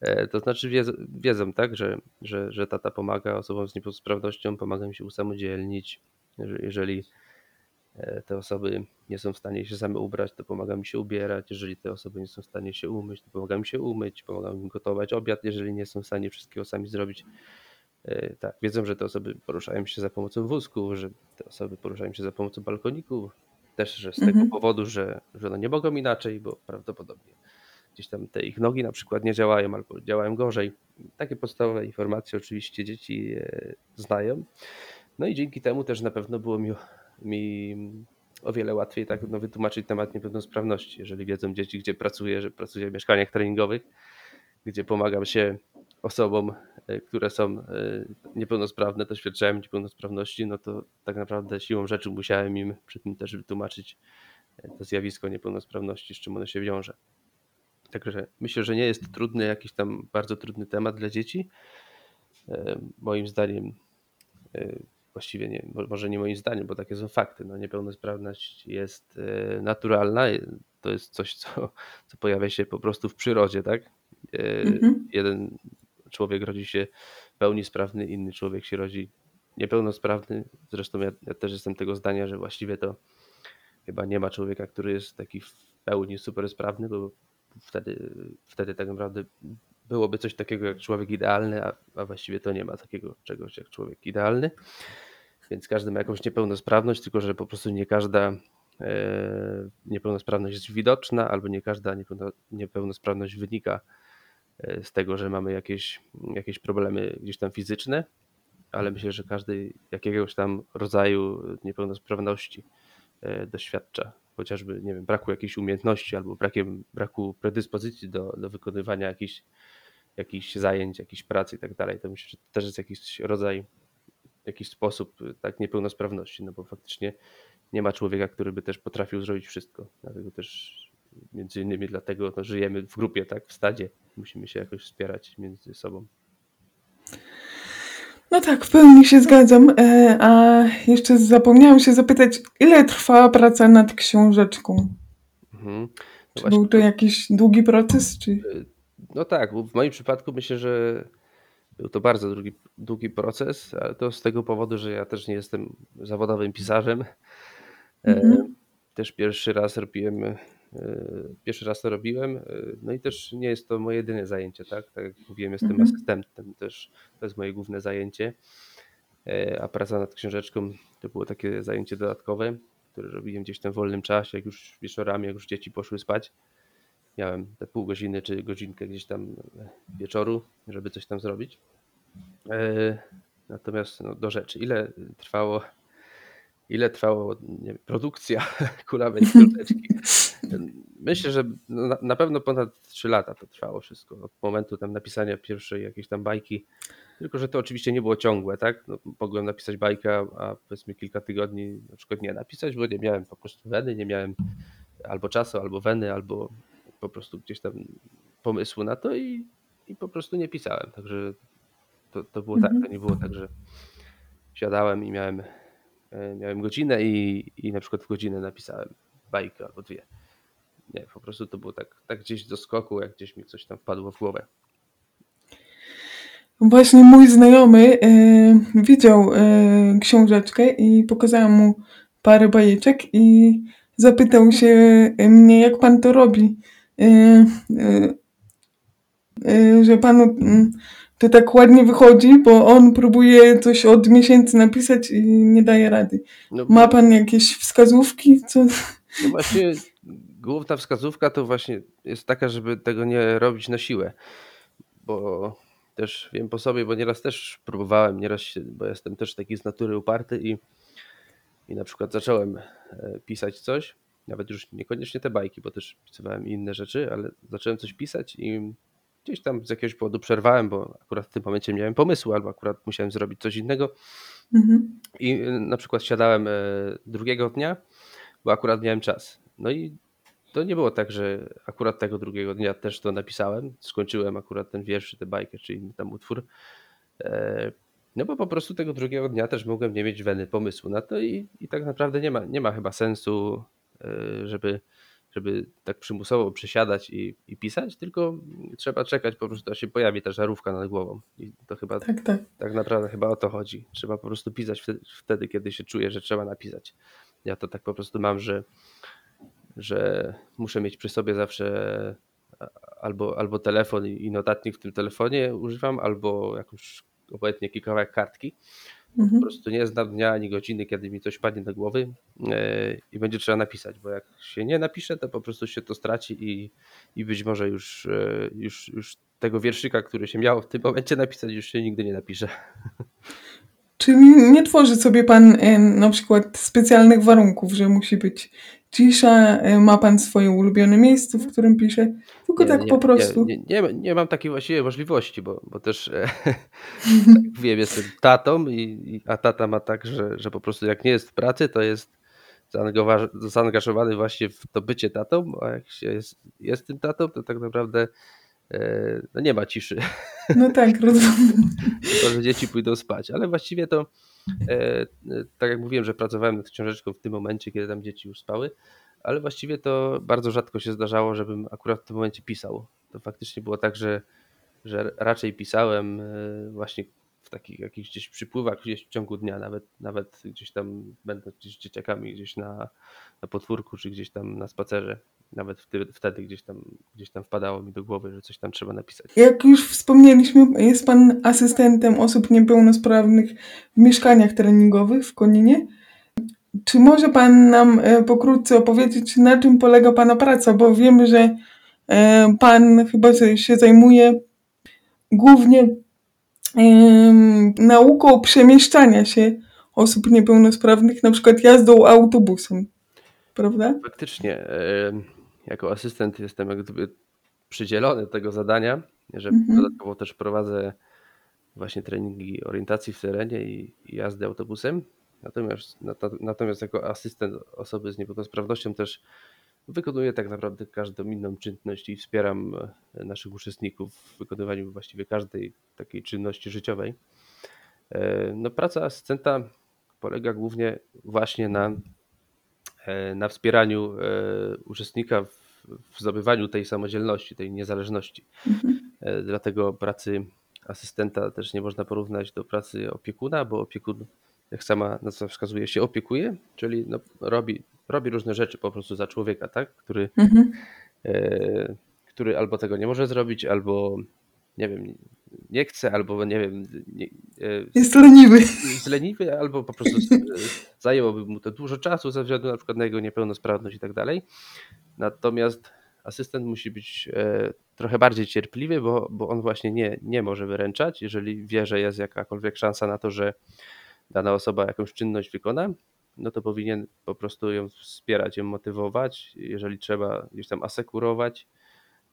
E, to znaczy wiedzą, wiedzą tak, że, że, że tata pomaga osobom z niepełnosprawnością, pomaga im się usamodzielnić. Jeżeli e, te osoby nie są w stanie się same ubrać, to pomaga mi się ubierać. Jeżeli te osoby nie są w stanie się umyć, to pomaga mi się umyć, pomaga mi gotować obiad, jeżeli nie są w stanie wszystkiego sami zrobić. E, tak, wiedzą, że te osoby poruszają się za pomocą wózku, że te osoby poruszają się za pomocą balkoników, też że z tego mhm. powodu, że, że no nie mogą inaczej, bo prawdopodobnie gdzieś tam te ich nogi na przykład nie działają albo działają gorzej. Takie podstawowe informacje oczywiście dzieci e, znają. No i dzięki temu też na pewno było mi, mi o wiele łatwiej tak no, wytłumaczyć temat niepełnosprawności, jeżeli wiedzą dzieci, gdzie pracuję, że pracuję w mieszkaniach treningowych, gdzie pomagam się osobom, e, które są e, niepełnosprawne, doświadczają niepełnosprawności, no to tak naprawdę siłą rzeczy musiałem im przy tym też wytłumaczyć to zjawisko niepełnosprawności, z czym ono się wiąże. Także myślę, że nie jest to trudny, jakiś tam bardzo trudny temat dla dzieci. E, moim zdaniem, e, właściwie nie, może nie moim zdaniem, bo takie są fakty. No, niepełnosprawność jest e, naturalna, to jest coś, co, co pojawia się po prostu w przyrodzie, tak? Mhm. Jeden człowiek rodzi się pełni sprawny, inny człowiek się rodzi niepełnosprawny. Zresztą ja, ja też jestem tego zdania, że właściwie to chyba nie ma człowieka, który jest taki w pełni super sprawny, bo wtedy, wtedy tak naprawdę byłoby coś takiego jak człowiek idealny, a, a właściwie to nie ma takiego czegoś jak człowiek idealny. Więc każdy ma jakąś niepełnosprawność, tylko że po prostu nie każda e, niepełnosprawność jest widoczna, albo nie każda niepełnosprawność wynika z tego, że mamy jakieś, jakieś problemy gdzieś tam fizyczne, ale myślę, że każdy jakiegoś tam rodzaju niepełnosprawności e, doświadcza chociażby, nie wiem, braku jakiejś umiejętności albo brakiem, braku predyspozycji do, do wykonywania jakichś, jakichś zajęć, jakiejś pracy i tak dalej, to myślę, że to też jest jakiś rodzaj, jakiś sposób tak niepełnosprawności, no bo faktycznie nie ma człowieka, który by też potrafił zrobić wszystko. Dlatego też między innymi dlatego no, żyjemy w grupie, tak, w stadzie. Musimy się jakoś wspierać między sobą. No tak, w pełni się zgadzam. E, a jeszcze zapomniałam się zapytać, ile trwa praca nad książeczką? Mhm. No czy właśnie, był to jakiś długi proces? Czy... E, no tak, w moim przypadku myślę, że Był to bardzo długi, długi proces, ale to z tego powodu, że ja też nie jestem zawodowym pisarzem. E, Mhm. Też pierwszy raz robiłem, pierwszy raz to robiłem, e, no i też nie jest to moje jedyne zajęcie, tak? Tak jak mówiłem, jestem Mhm. asystentem, też to jest moje główne zajęcie, a praca nad książeczką to było takie zajęcie dodatkowe, które robiłem gdzieś tam w wolnym czasie, jak już wieczorami, jak już dzieci poszły spać. Miałem te pół godziny czy godzinkę gdzieś tam wieczoru, żeby coś tam zrobić. Natomiast no, do rzeczy, ile trwało ile trwało wiem, produkcja kulawej książeczki. Myślę, że na, na, pewno ponad 3 lata to trwało wszystko. Od momentu tam napisania pierwszej jakiejś tam bajki. Tylko, że to oczywiście nie było ciągłe, tak? No, mogłem napisać bajkę, a powiedzmy kilka tygodni na przykład nie napisać, bo nie miałem po prostu weny, nie miałem albo czasu, albo weny, albo po prostu gdzieś tam pomysłu na to i, i po prostu nie pisałem. Także to, to było tak, to nie było tak, że siadałem i miałem miałem godzinę i, i na przykład w godzinę napisałem bajkę albo dwie. Nie, po prostu to było tak, tak gdzieś do skoku, jak gdzieś mi coś tam wpadło w głowę. Właśnie mój znajomy e, widział e, książeczkę i pokazałam mu parę bajeczek i zapytał się mnie, jak pan to robi. E, e, e że panu mm, to tak ładnie wychodzi, bo on próbuje coś od miesięcy napisać i nie daje rady. No, Ma pan jakieś wskazówki? Co? No właśnie główna wskazówka to właśnie jest taka, żeby tego nie robić na siłę, bo też wiem po sobie, bo nieraz też próbowałem, nieraz się, bo jestem też taki z natury uparty i, i na przykład zacząłem e, pisać coś, nawet już niekoniecznie te bajki, bo też pisywałem inne rzeczy, ale zacząłem coś pisać i gdzieś tam z jakiegoś powodu przerwałem, bo akurat w tym momencie miałem pomysł, albo akurat musiałem zrobić coś innego. Mhm. I y, na przykład siadałem e, drugiego dnia, bo akurat miałem czas. No i to nie było tak, że akurat tego drugiego dnia też to napisałem. Skończyłem akurat ten wiersz, tę bajkę, czy inny tam utwór. E, no bo po prostu tego drugiego dnia też mogłem nie mieć weny pomysłu na to i, i tak naprawdę nie ma, nie ma chyba sensu, e, żeby żeby tak przymusowo przysiadać i, i pisać, tylko trzeba czekać po prostu, aż się pojawi ta żarówka nad głową. I to chyba tak, tak. tak naprawdę chyba o to chodzi. Trzeba po prostu pisać wtedy, wtedy, kiedy się czuje, że trzeba napisać. Ja to tak po prostu mam, że, że muszę mieć przy sobie zawsze albo, albo telefon i notatnik w tym telefonie używam, albo jakąś obojętnie kawałek kartki Mhm. Po prostu nie znam dnia ani godziny, kiedy mi coś padnie do głowy e, i będzie trzeba napisać, bo jak się nie napisze, to po prostu się to straci i, i być może już, e, już, już tego wierszyka, który się miało w tym momencie napisać, już się nigdy nie napisze. Czyli nie tworzy sobie pan e, na przykład specjalnych warunków, że musi być cisza, ma pan swoje ulubione miejsce, w którym pisze, tylko nie, tak nie, po prostu. Nie, nie, nie, mam takiej właściwie możliwości, bo, bo też tak wiem, jestem tatą, i, a tata ma tak, że, że po prostu jak nie jest w pracy, to jest zaangażowany właśnie w to bycie tatą, a jak się jest, jest tym tatą, to tak naprawdę e, no nie ma ciszy. No tak, rozumiem. to, że dzieci pójdą spać, ale właściwie to e, tak jak mówiłem, że pracowałem nad książeczką w tym momencie, kiedy tam dzieci już spały, ale właściwie to bardzo rzadko się zdarzało, żebym akurat w tym momencie pisał. To faktycznie było tak, że, że raczej pisałem e, właśnie w takich jakichś gdzieś przypływach gdzieś w ciągu dnia, nawet, nawet gdzieś tam będąc gdzieś z dzieciakami gdzieś na, na czy gdzieś tam na spacerze. Nawet wtedy, wtedy gdzieś, tam, gdzieś tam wpadało mi do głowy, że coś tam trzeba napisać. Jak już wspomnieliśmy, jest Pan asystentem osób niepełnosprawnych w mieszkaniach treningowych w Koninie. Czy może Pan nam e, pokrótce opowiedzieć, na czym polega Pana praca? Bo wiemy, że e, Pan chyba się zajmuje głównie nauką przemieszczania się osób niepełnosprawnych, na przykład jazdą autobusem, prawda? Faktycznie, jako asystent jestem jak gdyby przydzielony tego zadania, że mhm. dodatkowo też prowadzę właśnie treningi orientacji w terenie i jazdy autobusem. Natomiast, natomiast jako asystent osoby z niepełnosprawnością też wykonuję tak naprawdę każdą inną czynność i wspieram e, naszych uczestników w wykonywaniu właściwie każdej takiej czynności życiowej. E, no, praca asystenta polega głównie właśnie na, e, na wspieraniu uczestnika w, w zdobywaniu tej samodzielności, tej niezależności. Mhm. Dlatego pracy asystenta też nie można porównać do pracy opiekuna, bo opiekun, jak sama nazwa wskazuje, się opiekuje, czyli no, robi, robi różne rzeczy po prostu za człowieka, tak? który, Mhm. e, który albo tego nie może zrobić, albo nie wiem, nie chce, albo nie wiem, nie, e, Jest leniwy. jest leniwy, albo po prostu zajęłoby mu to dużo czasu ze względu na przykład na jego niepełnosprawność i tak dalej. Natomiast asystent musi być e, trochę bardziej cierpliwy, bo, bo on właśnie nie, nie może wyręczać, jeżeli wie, że jest jakakolwiek szansa na to, że dana osoba jakąś czynność wykona, no to powinien po prostu ją wspierać, ją motywować, jeżeli trzeba gdzieś tam asekurować,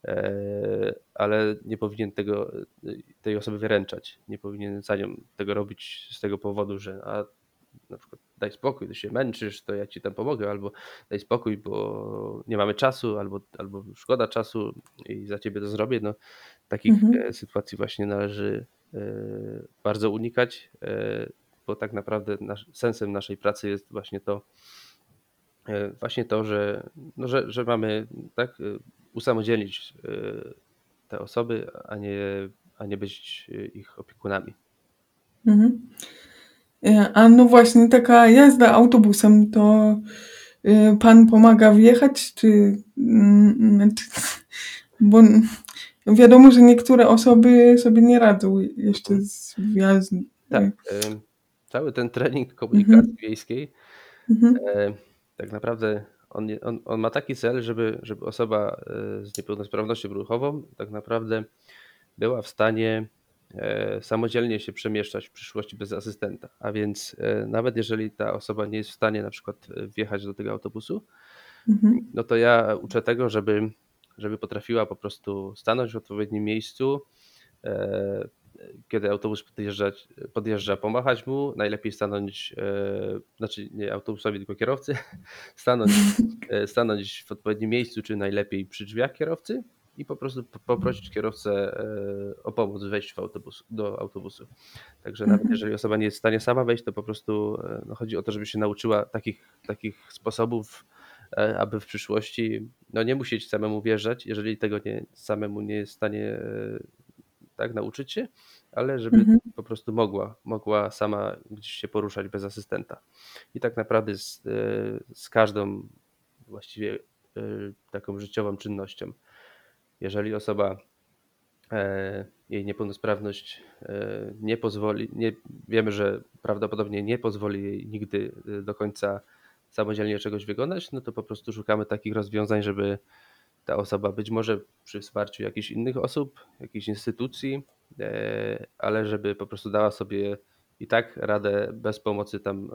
e, ale nie powinien tego, tej osoby wyręczać. Nie powinien za nią tego robić z tego powodu, że a na przykład daj spokój, ty się męczysz, to ja ci tam pomogę, albo daj spokój, bo nie mamy czasu, albo, albo szkoda czasu i za ciebie to zrobię. No, takich Mhm. e, sytuacji właśnie należy e, bardzo unikać, bo tak naprawdę nasz, sensem naszej pracy jest właśnie to, e, właśnie to, że, no, że, że mamy tak e, usamodzielnić e, te osoby, a nie, a nie być ich opiekunami. Mhm. A no właśnie, taka jazda autobusem, to pan pomaga wjechać, czy, mm, czy bo wiadomo, że niektóre osoby sobie nie radzą jeszcze z wjazdem. Tak, cały ten trening komunikacji Mhm. wiejskiej Mhm. E, tak naprawdę on, on, on ma taki cel, żeby, żeby osoba e, z niepełnosprawnością ruchową tak naprawdę była w stanie e, samodzielnie się przemieszczać w przyszłości bez asystenta. A więc e, nawet jeżeli ta osoba nie jest w stanie na przykład wjechać do tego autobusu, Mhm. no to ja uczę tego, żeby, żeby potrafiła po prostu stanąć w odpowiednim miejscu, kiedy autobus podjeżdża, podjeżdża, pomachać mu, najlepiej stanąć, e, znaczy nie autobusowi, tylko kierowcy, stanąć, e, stanąć w odpowiednim miejscu, czy najlepiej przy drzwiach kierowcy i po prostu po- poprosić kierowcę e, o pomoc wejść w autobus, do autobusu. Także nawet Mhm. jeżeli osoba nie jest w stanie sama wejść, to po prostu no, chodzi o to, żeby się nauczyła takich, takich sposobów, aby w przyszłości no, nie musieć samemu wjeżdżać, jeżeli tego nie, samemu nie jest w stanie tak nauczyć się, ale żeby Mhm. po prostu mogła, mogła sama gdzieś się poruszać bez asystenta. I tak naprawdę z, e, z każdą właściwie e, taką życiową czynnością. Jeżeli osoba e, jej niepełnosprawność nie pozwoli, nie, wiemy, że prawdopodobnie nie pozwoli jej nigdy do końca samodzielnie czegoś wykonać, no to po prostu szukamy takich rozwiązań, żeby ta osoba być może przy wsparciu jakichś innych osób, jakichś instytucji, e, ale żeby po prostu dała sobie i tak radę bez pomocy tam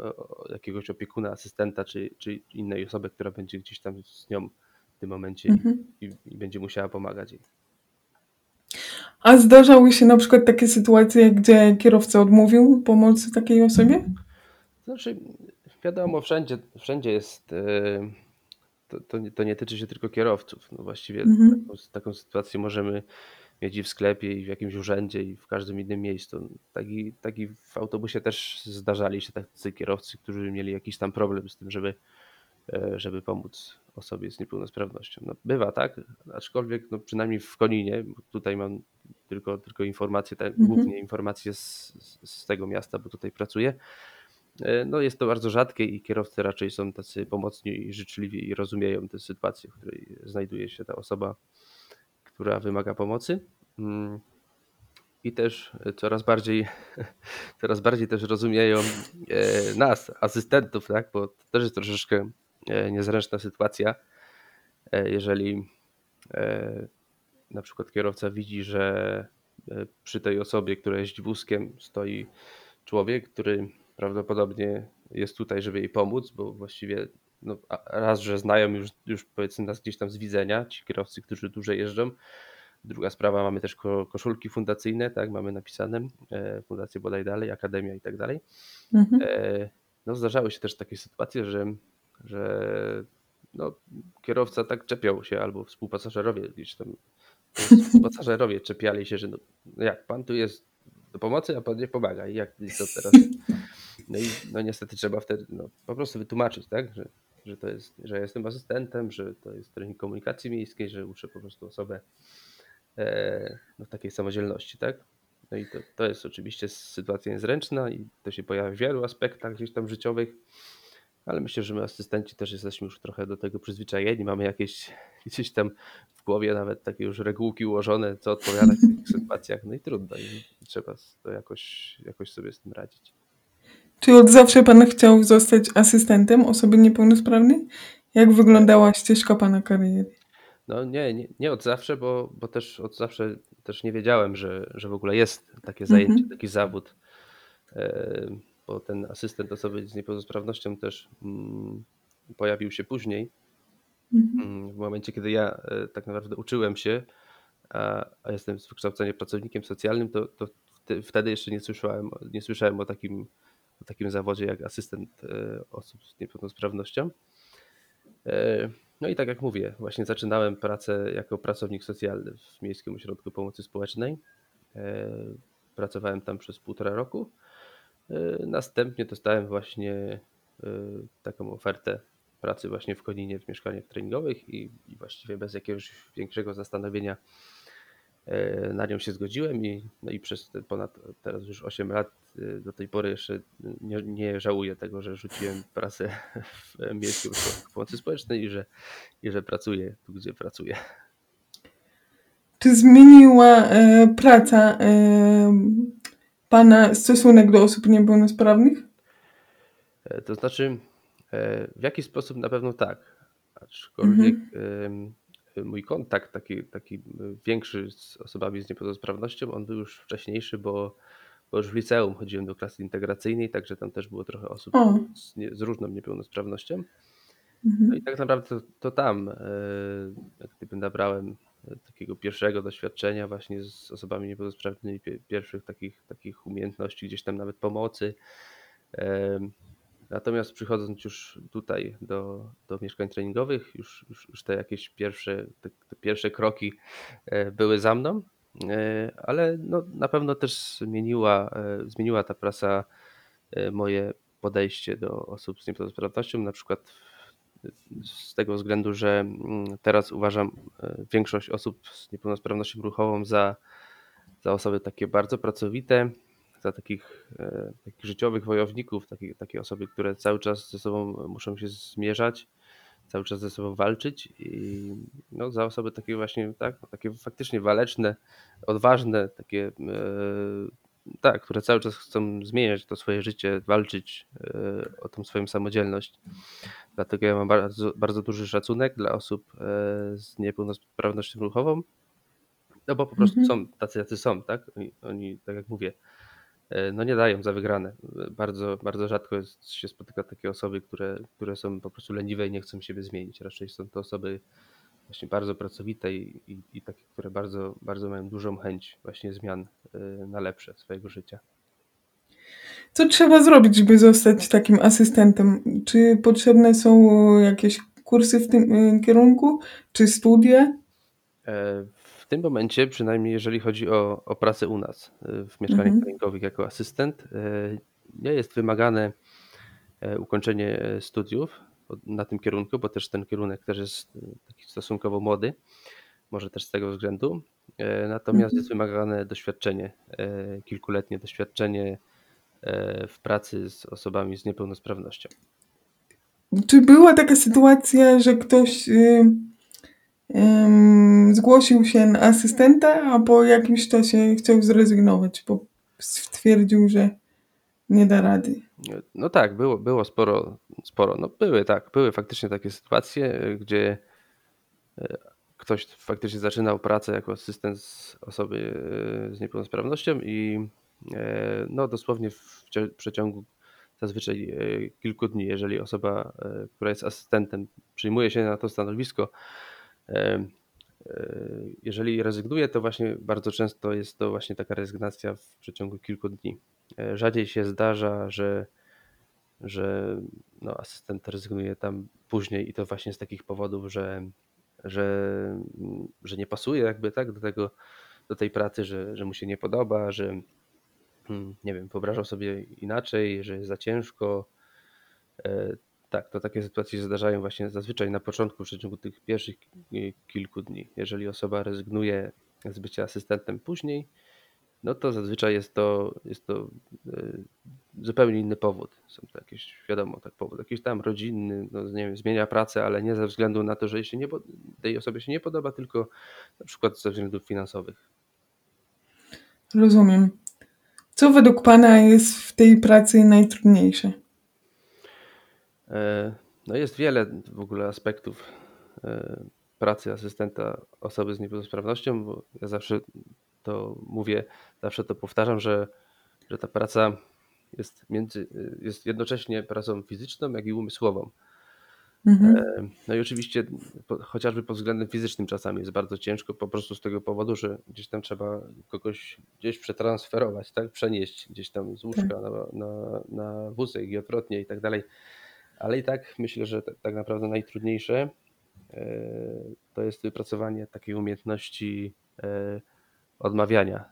e, jakiegoś opiekuna, asystenta czy, czy innej osoby, która będzie gdzieś tam z nią w tym momencie i, Mhm. i, i będzie musiała pomagać jej. A zdarzały się na przykład takie sytuacje, gdzie kierowca odmówił pomocy takiej osobie? Znaczy, wiadomo, wszędzie, wszędzie jest. e, To, to, nie, to nie tyczy się tylko kierowców. No właściwie Mhm. taką, taką sytuację możemy mieć i w sklepie, i w jakimś urzędzie, i w każdym innym miejscu. Taki, taki w autobusie też zdarzali się tacy kierowcy, którzy mieli jakiś tam problem z tym, żeby, e, żeby pomóc osobie z niepełnosprawnością. No, bywa tak, aczkolwiek no, przynajmniej w Koninie, bo tutaj mam tylko, tylko informacje, te, Mhm. głównie informacje z, z tego miasta, bo tutaj pracuję. E, No jest to bardzo rzadkie i kierowcy raczej są tacy pomocni i życzliwi i rozumieją tę sytuację, w której znajduje się ta osoba, która wymaga pomocy. Mm, I też coraz bardziej, coraz bardziej też rozumieją e, nas, asystentów, tak? bo to też jest troszeczkę e, niezręczna sytuacja, jeżeli na przykład kierowca widzi, że przy tej osobie, która jeździ wózkiem, stoi człowiek, który prawdopodobnie jest tutaj, żeby jej pomóc, bo właściwie no, raz, że znają już, już powiedzmy nas gdzieś tam z widzenia, ci kierowcy, którzy dłużej jeżdżą. Druga sprawa, mamy też ko- koszulki fundacyjne, tak, mamy napisane, e, fundacje bodaj dalej, akademia i tak dalej. Mhm. E, No zdarzały się też takie sytuacje, że, że no, kierowca tak czepiał się albo współpasażerowie gdzieś tam współpasażerowie czepiali się, że no, jak pan tu jest do pomocy, a pan nie pomaga i jak co teraz? No i no niestety trzeba wtedy no, po prostu wytłumaczyć, tak, że, że to jest, że jestem asystentem, że to jest trening komunikacji miejskiej, że uczę po prostu osobę e, no, takiej samodzielności, tak? No i to, to jest oczywiście sytuacja niezręczna i to się pojawia w wielu aspektach gdzieś tam życiowych, ale myślę, że my asystenci też jesteśmy już trochę do tego przyzwyczajeni. Mamy jakieś gdzieś tam w głowie nawet takie już regułki ułożone, co odpowiadać w takich sytuacjach. No i trudno, i trzeba to jakoś, jakoś sobie z tym radzić. Czy od zawsze pan chciał zostać asystentem osoby niepełnosprawnej? Jak wyglądała ścieżka pana kariery? No nie, nie, nie od zawsze, bo, bo też od zawsze też nie wiedziałem, że, że w ogóle jest takie zajęcie, Mhm. taki zawód. E, Bo ten asystent osoby z niepełnosprawnością też mm, pojawił się później, Mhm. mm, w momencie, kiedy ja e, tak naprawdę uczyłem się, a, a jestem z wykształcenia pracownikiem socjalnym, to, to wte- wtedy jeszcze nie słyszałem, nie słyszałem o takim, o takim zawodzie jak asystent e, osób z niepełnosprawnością. E, No i tak jak mówię, właśnie zaczynałem pracę jako pracownik socjalny w Miejskim Ośrodku Pomocy Społecznej. E, Pracowałem tam przez półtora roku. Następnie dostałem właśnie taką ofertę pracy właśnie w Koninie w mieszkaniach treningowych i, i właściwie bez jakiegoś większego zastanowienia na nią się zgodziłem i, no i przez te ponad teraz już 8 lat e, do tej pory jeszcze nie, nie żałuję tego, że rzuciłem pracę w Miejskim Ośrodku Pomocy Społecznej i że, i że pracuję tu, gdzie pracuję. Czy zmieniła e, praca e, pana stosunek do osób niepełnosprawnych? E, To znaczy, e, w jaki sposób na pewno tak, aczkolwiek em, mój kontakt taki, taki e, większy z osobami z niepełnosprawnością, on był już wcześniejszy, bo, bo już w liceum chodziłem do klasy integracyjnej, także tam też było trochę osób O. z, nie, z różną niepełnosprawnością. Mhm. No i tak naprawdę to, to tam e, jak gdyby nabrałem e, takiego pierwszego doświadczenia właśnie z osobami niepełnosprawnymi, pie- pierwszych takich, takich umiejętności, gdzieś tam nawet pomocy. Natomiast przychodząc już tutaj do, do mieszkań treningowych, już, już, już te jakieś pierwsze, te, te pierwsze kroki e, były za mną, e, ale no, na pewno też zmieniła, e, zmieniła ta praca e, moje podejście do osób z niepełnosprawnością, na przykład z tego względu, że mm, teraz uważam większość osób z niepełnosprawnością ruchową za, za osoby takie bardzo pracowite, za takich, e, takich życiowych wojowników, takie, takie osoby, które cały czas ze sobą muszą się zmierzać, cały czas ze sobą walczyć i no, za osoby takie właśnie, tak, no, takie faktycznie waleczne, odważne, takie e, tak, które cały czas chcą zmieniać to swoje życie, walczyć e, o tą swoją samodzielność. Dlatego ja mam bardzo, bardzo duży szacunek dla osób z niepełnosprawnością ruchową, no bo po prostu Mhm. są tacy, jacy są, tak? Oni, oni tak jak mówię, no nie dają za wygrane. Bardzo, bardzo rzadko jest, się spotyka takie osoby, które, które są po prostu leniwe i nie chcą siebie zmienić. Raczej są to osoby właśnie bardzo pracowite i, i, i takie, które bardzo, bardzo mają dużą chęć właśnie zmian e, na lepsze swojego życia. Co trzeba zrobić, żeby zostać takim asystentem? Czy potrzebne są jakieś kursy w tym kierunku, czy studia? W tym momencie, przynajmniej jeżeli chodzi o, o pracę u nas e, w mieszkaniach Mhm. jako asystent, e, nie jest wymagane e, ukończenie studiów na tym kierunku, bo też ten kierunek też jest taki stosunkowo młody, może też z tego względu. Natomiast Mhm. jest wymagane doświadczenie, kilkuletnie doświadczenie w pracy z osobami z niepełnosprawnością. Czy była taka sytuacja, że ktoś y, zgłosił się na asystenta, a po jakimś czasie chciał zrezygnować, bo stwierdził, że nie da rady? No tak, było, było sporo, sporo. No były tak, były faktycznie takie sytuacje, gdzie e, ktoś faktycznie zaczynał pracę jako asystent z osoby e, z niepełnosprawnością i e, no dosłownie w przeciągu zazwyczaj kilku dni, jeżeli osoba, która jest asystentem, przyjmuje się na to stanowisko, jeżeli rezygnuje, to właśnie bardzo często jest to właśnie taka rezygnacja w przeciągu kilku dni. E, Rzadziej się zdarza, że że no, asystent rezygnuje tam później i to właśnie z takich powodów, że, że, że nie pasuje jakby tak do tego, do tej pracy, że, że mu się nie podoba, że mm, nie wiem, wyobrażał sobie inaczej, że jest za ciężko. E, Tak, to takie sytuacje się zdarzają właśnie zazwyczaj na początku, w przeciągu tych pierwszych ki- kilku dni. Jeżeli osoba rezygnuje z bycia asystentem później, no to zazwyczaj jest to, jest to y, zupełnie inny powód. Są to jakieś, wiadomo, tak powód, jakiś tam rodzinny, no nie wiem, zmienia pracę, ale nie ze względu na to, że się nie, tej osobie się nie podoba, tylko na przykład ze względów finansowych. Rozumiem. Co według Pana jest w tej pracy najtrudniejsze? E, no jest wiele w ogóle aspektów e, pracy asystenta osoby z niepełnosprawnością, bo ja zawsze to mówię, zawsze to powtarzam, że, że ta praca jest, między, jest jednocześnie pracą fizyczną, jak i umysłową. Mhm. E, no i oczywiście po, chociażby pod względem fizycznym czasami jest bardzo ciężko, po prostu z tego powodu, że gdzieś tam trzeba kogoś gdzieś przetransferować, tak? Przenieść gdzieś tam z łóżka Tak. na, na, na wózek i odwrotnie i tak dalej. Ale i tak myślę, że tak, naprawdę najtrudniejsze e, to jest wypracowanie takiej umiejętności e, odmawiania.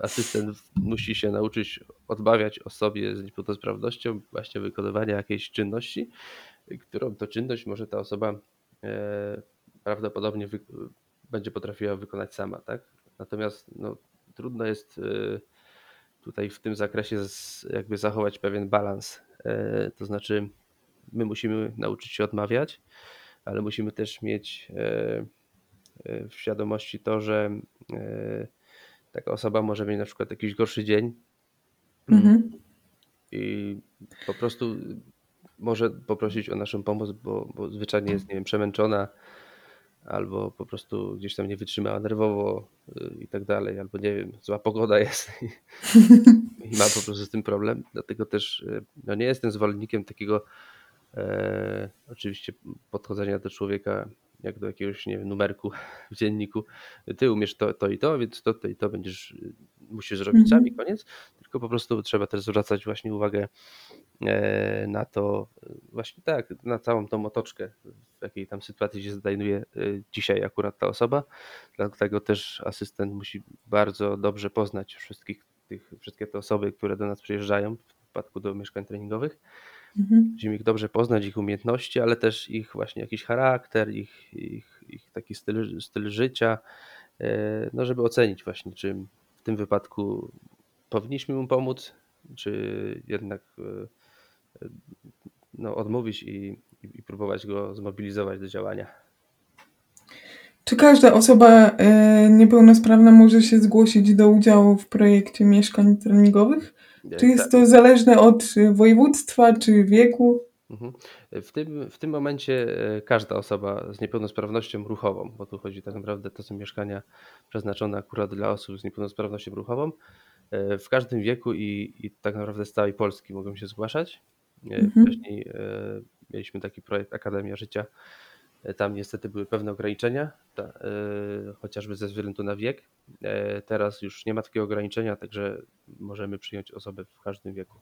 Asystent musi się nauczyć odmawiać osobie z niepełnosprawnością właśnie wykonywania jakiejś czynności, którą to czynność może ta osoba e, prawdopodobnie będzie potrafiła wykonać sama, tak? Natomiast no, trudno jest e, tutaj w tym zakresie jakby zachować pewien balans. E, to znaczy, my musimy nauczyć się odmawiać, ale musimy też mieć w świadomości to, że taka osoba może mieć na przykład jakiś gorszy dzień mhm. i po prostu może poprosić o naszą pomoc, bo, bo zwyczajnie jest, nie wiem, przemęczona, albo po prostu gdzieś tam nie wytrzymała nerwowo y, i tak dalej, albo nie wiem, zła pogoda jest i, i ma po prostu z tym problem. Dlatego też y, no nie jestem zwolennikiem takiego e, oczywiście podchodzenia do człowieka jak do jakiegoś nie wiem, numerku w dzienniku. Ty umiesz to, to i to, więc to, to i to będziesz, musisz zrobić mhm. sami, koniec. Tylko po prostu trzeba też zwracać właśnie uwagę e, na to, właśnie tak, na całą tą otoczkę, w jakiej tam sytuacji się znajduje e, dzisiaj akurat ta osoba. Dlatego też asystent musi bardzo dobrze poznać wszystkich tych, wszystkie te osoby, które do nas przyjeżdżają w przypadku do mieszkań treningowych Mhm. Musimy ich dobrze poznać, ich umiejętności, ale też ich właśnie jakiś charakter, ich, ich, ich taki styl, styl życia, e, no żeby ocenić właśnie, czy w tym wypadku powinniśmy mu pomóc, czy jednak e, no, odmówić i, i próbować go zmobilizować do działania. Czy każda osoba e, niepełnosprawna może się zgłosić do udziału w projekcie mieszkań treningowych? Czy jest tak. to zależne od województwa czy wieku? Mhm. W tym, w tym momencie e, każda osoba z niepełnosprawnością ruchową, bo tu chodzi tak naprawdę, to są mieszkania przeznaczone akurat dla osób z niepełnosprawnością ruchową, e, w każdym wieku i, i tak naprawdę z całej Polski mogą się zgłaszać. E, mhm. Wcześniej mieliśmy taki projekt Akademia Życia, tam niestety były pewne ograniczenia, ta, e, chociażby ze względu na wiek. E, teraz już nie ma takiego ograniczenia, także możemy przyjąć osobę w każdym wieku.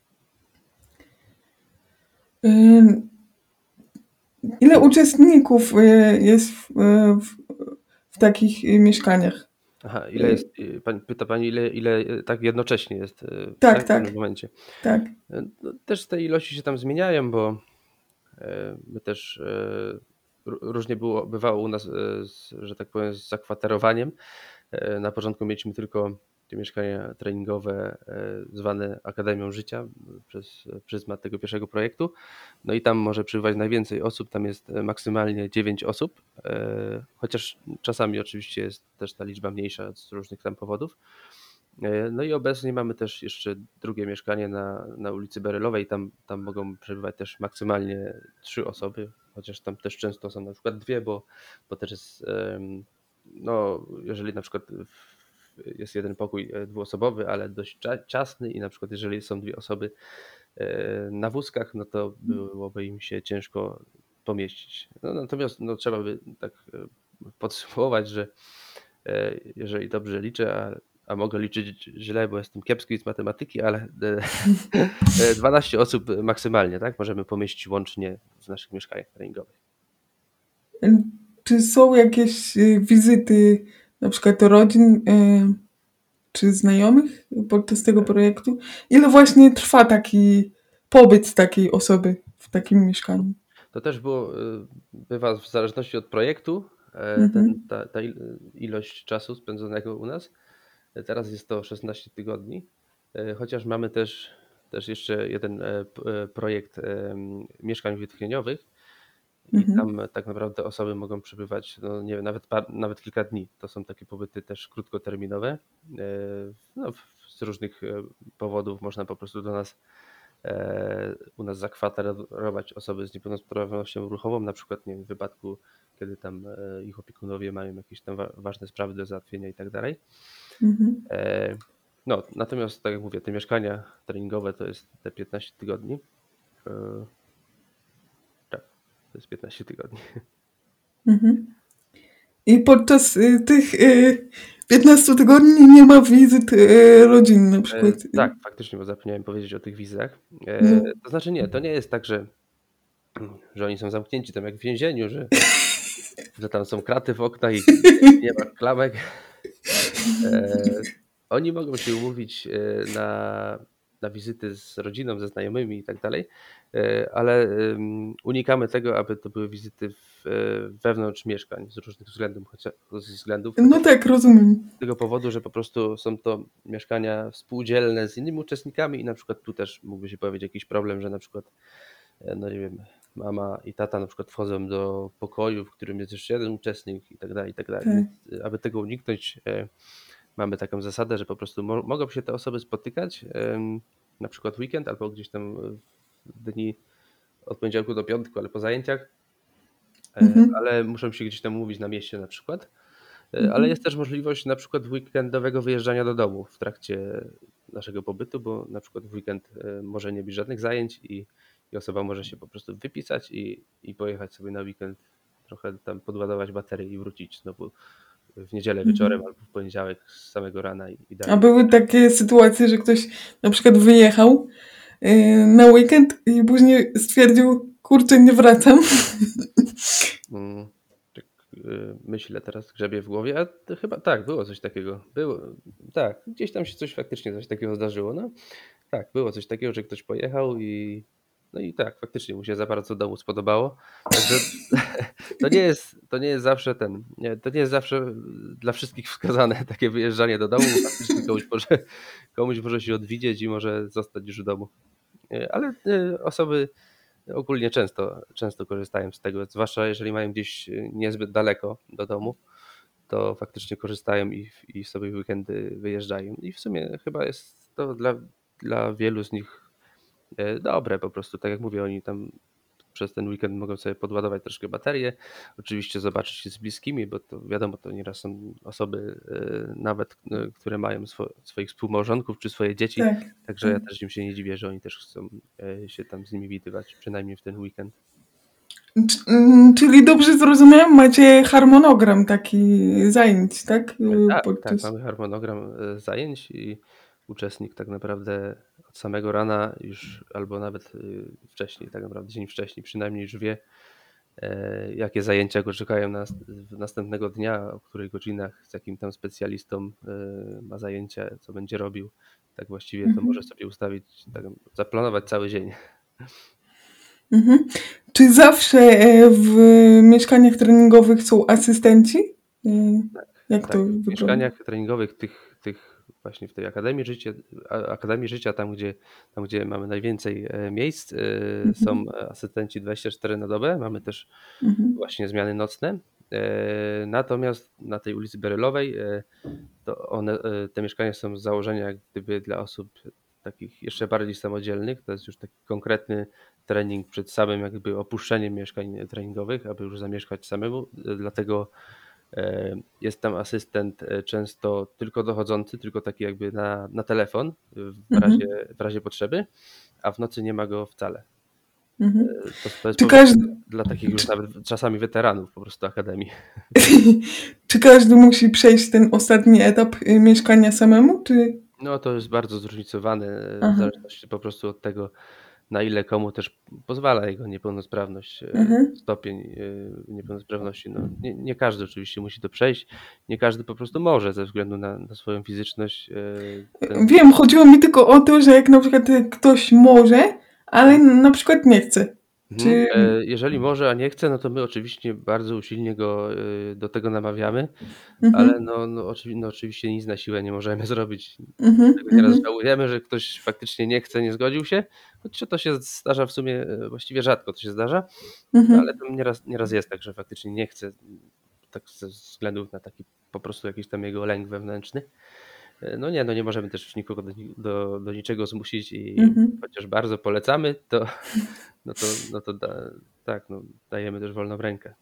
Ile uczestników e, jest w, w, w takich mieszkaniach? Aha, ile jest, pani, pyta Pani, ile, ile tak jednocześnie jest tak, tak, w tym tak. momencie? Tak. No, też te ilości się tam zmieniają, bo my też różnie było, bywało u nas, że tak powiem, z zakwaterowaniem. Na początku mieliśmy tylko te mieszkania treningowe e, zwane Akademią Życia przez pryzmat tego pierwszego projektu. No i tam może przybywać najwięcej osób, tam jest maksymalnie 9 osób, chociaż czasami oczywiście jest też ta liczba mniejsza z różnych tam powodów. No i obecnie mamy też jeszcze drugie mieszkanie na, na ulicy Berylowej, tam, tam mogą przebywać też maksymalnie trzy osoby, chociaż tam też często są na przykład dwie, bo, bo też jest, no jeżeli na przykład jest jeden pokój e, dwuosobowy, ale dość ciasny i na przykład jeżeli są dwie osoby e, na wózkach, no to byłoby im się ciężko pomieścić. No, natomiast no, trzeba by tak e, podsumować, że jeżeli dobrze liczę, a, a mogę liczyć źle, bo jestem kiepski z matematyki, ale 12 osób maksymalnie, tak? Możemy pomieścić łącznie w naszych mieszkaniach treningowych. Czy są jakieś y, wizyty na przykład rodzin y, czy znajomych podczas tego projektu? Ile właśnie trwa taki pobyt takiej osoby w takim mieszkaniu? To też było, y, bywa w zależności od projektu, e, mhm. ten, ta, ta ilość czasu spędzonego u nas. Teraz jest to 16 tygodni, chociaż mamy też, też jeszcze jeden projekt mieszkań wytchnieniowych i Mhm. tam tak naprawdę osoby mogą przebywać, no nie wiem, nawet, nawet kilka dni. To są takie pobyty też krótkoterminowe. No, z różnych powodów można po prostu do nas E, u nas zakwaterować osoby z niepełnosprawnością ruchową, na przykład nie wiem, w wypadku, kiedy tam e, ich opiekunowie mają jakieś tam ważne sprawy do załatwienia i tak dalej. Mhm. E, no, natomiast tak jak mówię, te mieszkania treningowe to jest te 15 tygodni. To jest 15 tygodni. Mhm. I podczas y, tych y, 15 tygodni nie ma wizyt e, rodzinnych na E, przykład. tak, faktycznie, bo zapomniałem powiedzieć o tych wizach. E, no. To znaczy nie, to nie jest tak, że, że oni są zamknięci tam jak w więzieniu, że, że tam są kraty w oknach i nie ma klamek. E, oni mogą się umówić na, na wizyty z rodziną, ze znajomymi i tak dalej, ale unikamy tego, aby to były wizyty wewnątrz mieszkań z różnych względów, chociaż z względów. No tak, rozumiem. Z tego powodu, że po prostu są to mieszkania współdzielne z innymi uczestnikami i na przykład tu też mógłby się pojawić jakiś problem, że na przykład, e, no nie wiem, mama i tata na przykład wchodzą do pokoju, w którym jest jeszcze jeden uczestnik i tak dalej, i tak dalej. Tak. Aby tego uniknąć, e, mamy taką zasadę, że po prostu mo mogą się te osoby spotykać, na przykład weekend albo gdzieś tam w dni od poniedziałku do piątku, ale po zajęciach, E, mhm. ale muszą się gdzieś tam mówić na mieście na przykład. E, mhm. Ale jest też możliwość na przykład weekendowego wyjeżdżania do domu w trakcie naszego pobytu, bo na przykład w weekend e, może nie być żadnych zajęć i, i osoba może się po prostu wypisać i, i pojechać sobie na weekend trochę tam podładować baterie i wrócić znowu w niedzielę mhm. wieczorem albo w poniedziałek z samego rana i, i dalej. A były takie sytuacje, że ktoś na przykład wyjechał na weekend i później stwierdził, kurczę, nie wracam. Mm, tak, y, myślę teraz, grzebie w głowie, a chyba tak, było coś takiego. Było, tak, gdzieś tam się coś faktycznie coś takiego zdarzyło. No, tak, było coś takiego, że ktoś pojechał i no i tak, faktycznie mu się za bardzo domu spodobało. Także to nie jest, to nie jest zawsze ten, nie, to nie jest zawsze dla wszystkich wskazane takie wyjeżdżanie do domu. Faktycznie komuś może, komuś może się odwidzieć i może zostać już w domu. Y, ale y, osoby ogólnie często, często korzystają z tego, zwłaszcza jeżeli mają gdzieś y, niezbyt daleko do domu, to faktycznie korzystają i, i sobie w weekendy wyjeżdżają. I w sumie chyba jest to dla, dla wielu z nich e, dobre po prostu. Tak jak mówię, oni tam przez ten weekend mogą sobie podładować troszkę baterie, oczywiście zobaczyć się z bliskimi, bo to wiadomo, to nieraz są osoby e, nawet, e, które mają swo, swoich współmałżonków czy swoje dzieci, tak. także ja też im się nie dziwię, że oni też chcą e, się tam z nimi widywać, przynajmniej w ten weekend. Mm, czyli dobrze zrozumiałem, macie harmonogram taki zajęć, tak? Tak, tak, mamy harmonogram zajęć i uczestnik tak naprawdę od samego rana już, albo nawet y, wcześniej, tak naprawdę dzień wcześniej przynajmniej już wie, e, jakie zajęcia go czekają nas, następnego dnia, o których godzinach, z jakim tam specjalistą e, ma zajęcia, co będzie robił. Tak właściwie to mhm. może sobie ustawić, tak, zaplanować cały dzień. Mhm. Czy zawsze e, w mieszkaniach treningowych są asystenci? Tak, Jak tak, to w mieszkaniach treningowych tych, tych właśnie w tej Akademii Życia, Akademii Życia tam, gdzie, tam, gdzie mamy najwięcej e, miejsc, e, mhm. są asystenci 24 na dobę, mamy też mhm. właśnie zmiany nocne. E, natomiast na tej ulicy Berylowej to one, te mieszkania są z założenia jak gdyby dla osób takich jeszcze bardziej samodzielnych. To jest już taki konkretny trening przed samym jakby opuszczeniem mieszkań treningowych, aby już zamieszkać samemu. Dlatego jest tam asystent e, często tylko dochodzący, tylko taki jakby na, na telefon w mhm. razie, w razie potrzeby, a w nocy nie ma go wcale. Mhm. E, to, to, jest Czy każdy... dla takich już nawet czasami weteranów po prostu akademii. Czy każdy musi przejść ten ostatni etap mieszkania samemu? Czy... No to jest bardzo zróżnicowane w zależności po prostu od tego, na ile komu też pozwala jego niepełnosprawność, e, mhm. stopień e, niepełnosprawności. No, nie, nie, każdy oczywiście musi to przejść, nie każdy po prostu może ze względu na, na swoją fizyczność. E, ten... Wiem, chodziło mi tylko o to, że jak na przykład ktoś może, ale na przykład nie chce. Mhm. Czy E, jeżeli może, a nie chce, no to my oczywiście bardzo usilnie go, y, do tego namawiamy, ale mhm, no no oczywi no oczywiście nic na siłę nie możemy zrobić. mhm, Dlatego nieraz mhm, żałujemy, że ktoś faktycznie nie chce, nie zgodził się, choć to się zdarza w sumie, e, właściwie rzadko to się zdarza, no ale mhm. to nieraz nieraz jest tak, że faktycznie nie chce, tak ze względów na taki po prostu jakiś tam jego lęk wewnętrzny. No nie, no nie możemy też nikogo do do do niczego zmusić i Mhm. chociaż bardzo polecamy, to no to no to da tak, no dajemy też wolną rękę.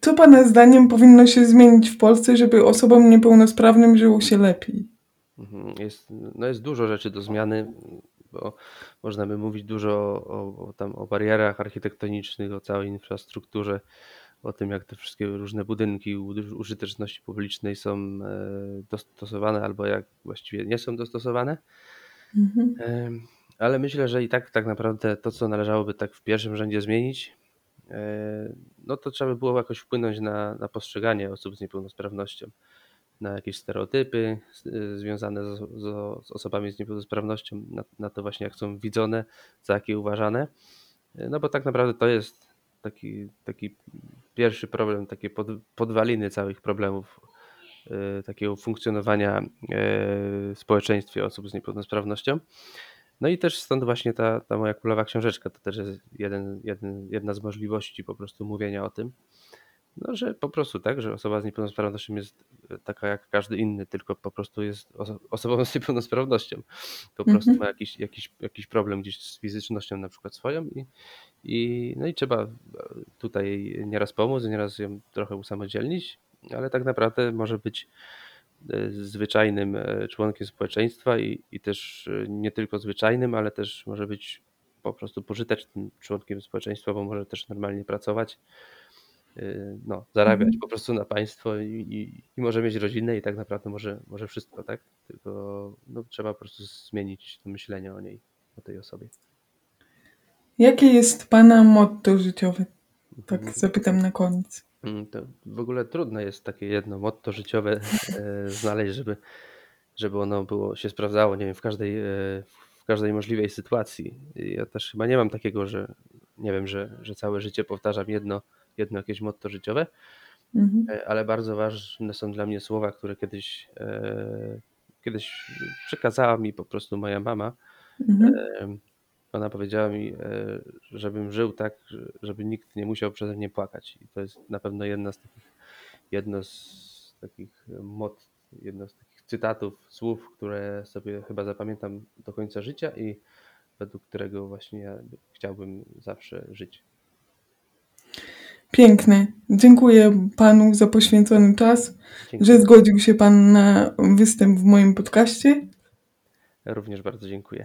Co Pana zdaniem powinno się zmienić w Polsce, żeby osobom niepełnosprawnym żyło się lepiej? Mhm. Jest, no jest dużo rzeczy do zmiany, bo można by mówić dużo o, o, tam o barierach architektonicznych, o całej infrastrukturze, o tym, jak te wszystkie różne budynki użyteczności publicznej są e, dostosowane albo jak właściwie nie są dostosowane. Mhm. Em, Ale myślę, że i tak tak naprawdę to, co należałoby tak w pierwszym rzędzie zmienić, e, no to trzeba by było jakoś wpłynąć na, na postrzeganie osób z niepełnosprawnością na jakieś stereotypy związane z, z, osobami z niepełnosprawnością, na, na to właśnie jak są widzone, za jakie uważane. No bo tak naprawdę to jest taki, taki pierwszy problem, takie pod, podwaliny całych problemów y, takiego funkcjonowania y, w społeczeństwie osób z niepełnosprawnością. No i też stąd właśnie ta, ta moja królowa książeczka, to też jest jeden, jeden, jedna z możliwości po prostu mówienia o tym. No, że po prostu tak, że osoba z niepełnosprawnością jest e, taka jak każdy inny, tylko po prostu jest oso osobą z niepełnosprawnością. Po prostu ma Mhm. jakiś jakiś jakiś problem gdzieś z fizycznością na przykład swoją i i no i trzeba, e, tutaj nieraz pomóc, nieraz ją trochę usamodzielnić, ale tak naprawdę może być, e, zwyczajnym, e, członkiem społeczeństwa i i też, nie tylko zwyczajnym, ale też może być po prostu pożytecznym członkiem społeczeństwa, bo może też normalnie pracować no, zarabiać Mhm. po prostu na państwo i, i, i może mieć rodzinę i tak naprawdę może, może wszystko, tak? Tylko no, trzeba po prostu zmienić to myślenie o niej, o tej osobie. Jakie jest Pana motto życiowe? Tak Mhm. zapytam na koniec. Mm, To w ogóle trudne jest takie jedno motto życiowe e, znaleźć, żeby, żeby ono było, się sprawdzało, nie wiem, w każdej, e, w każdej możliwej sytuacji. I Ja też chyba nie mam takiego, że nie wiem, że, że całe życie powtarzam jedno, jedno jakieś motto życiowe, Mhm. E, ale bardzo ważne są dla mnie słowa, które kiedyś, e, kiedyś przekazała mi po prostu moja mama. Mhm. Em, Ona powiedziała mi, e, żebym żył tak, że- żeby nikt nie musiał przeze mnie płakać. I to jest na pewno jedna z takich, jedno z takich mot, jedno z takich cytatów, słów, które sobie chyba zapamiętam do końca życia i według którego właśnie ja chciałbym zawsze żyć. Piękne. Dziękuję Panu za poświęcony czas, że zgodził się Pan na występ w moim podcaście. Również bardzo dziękuję.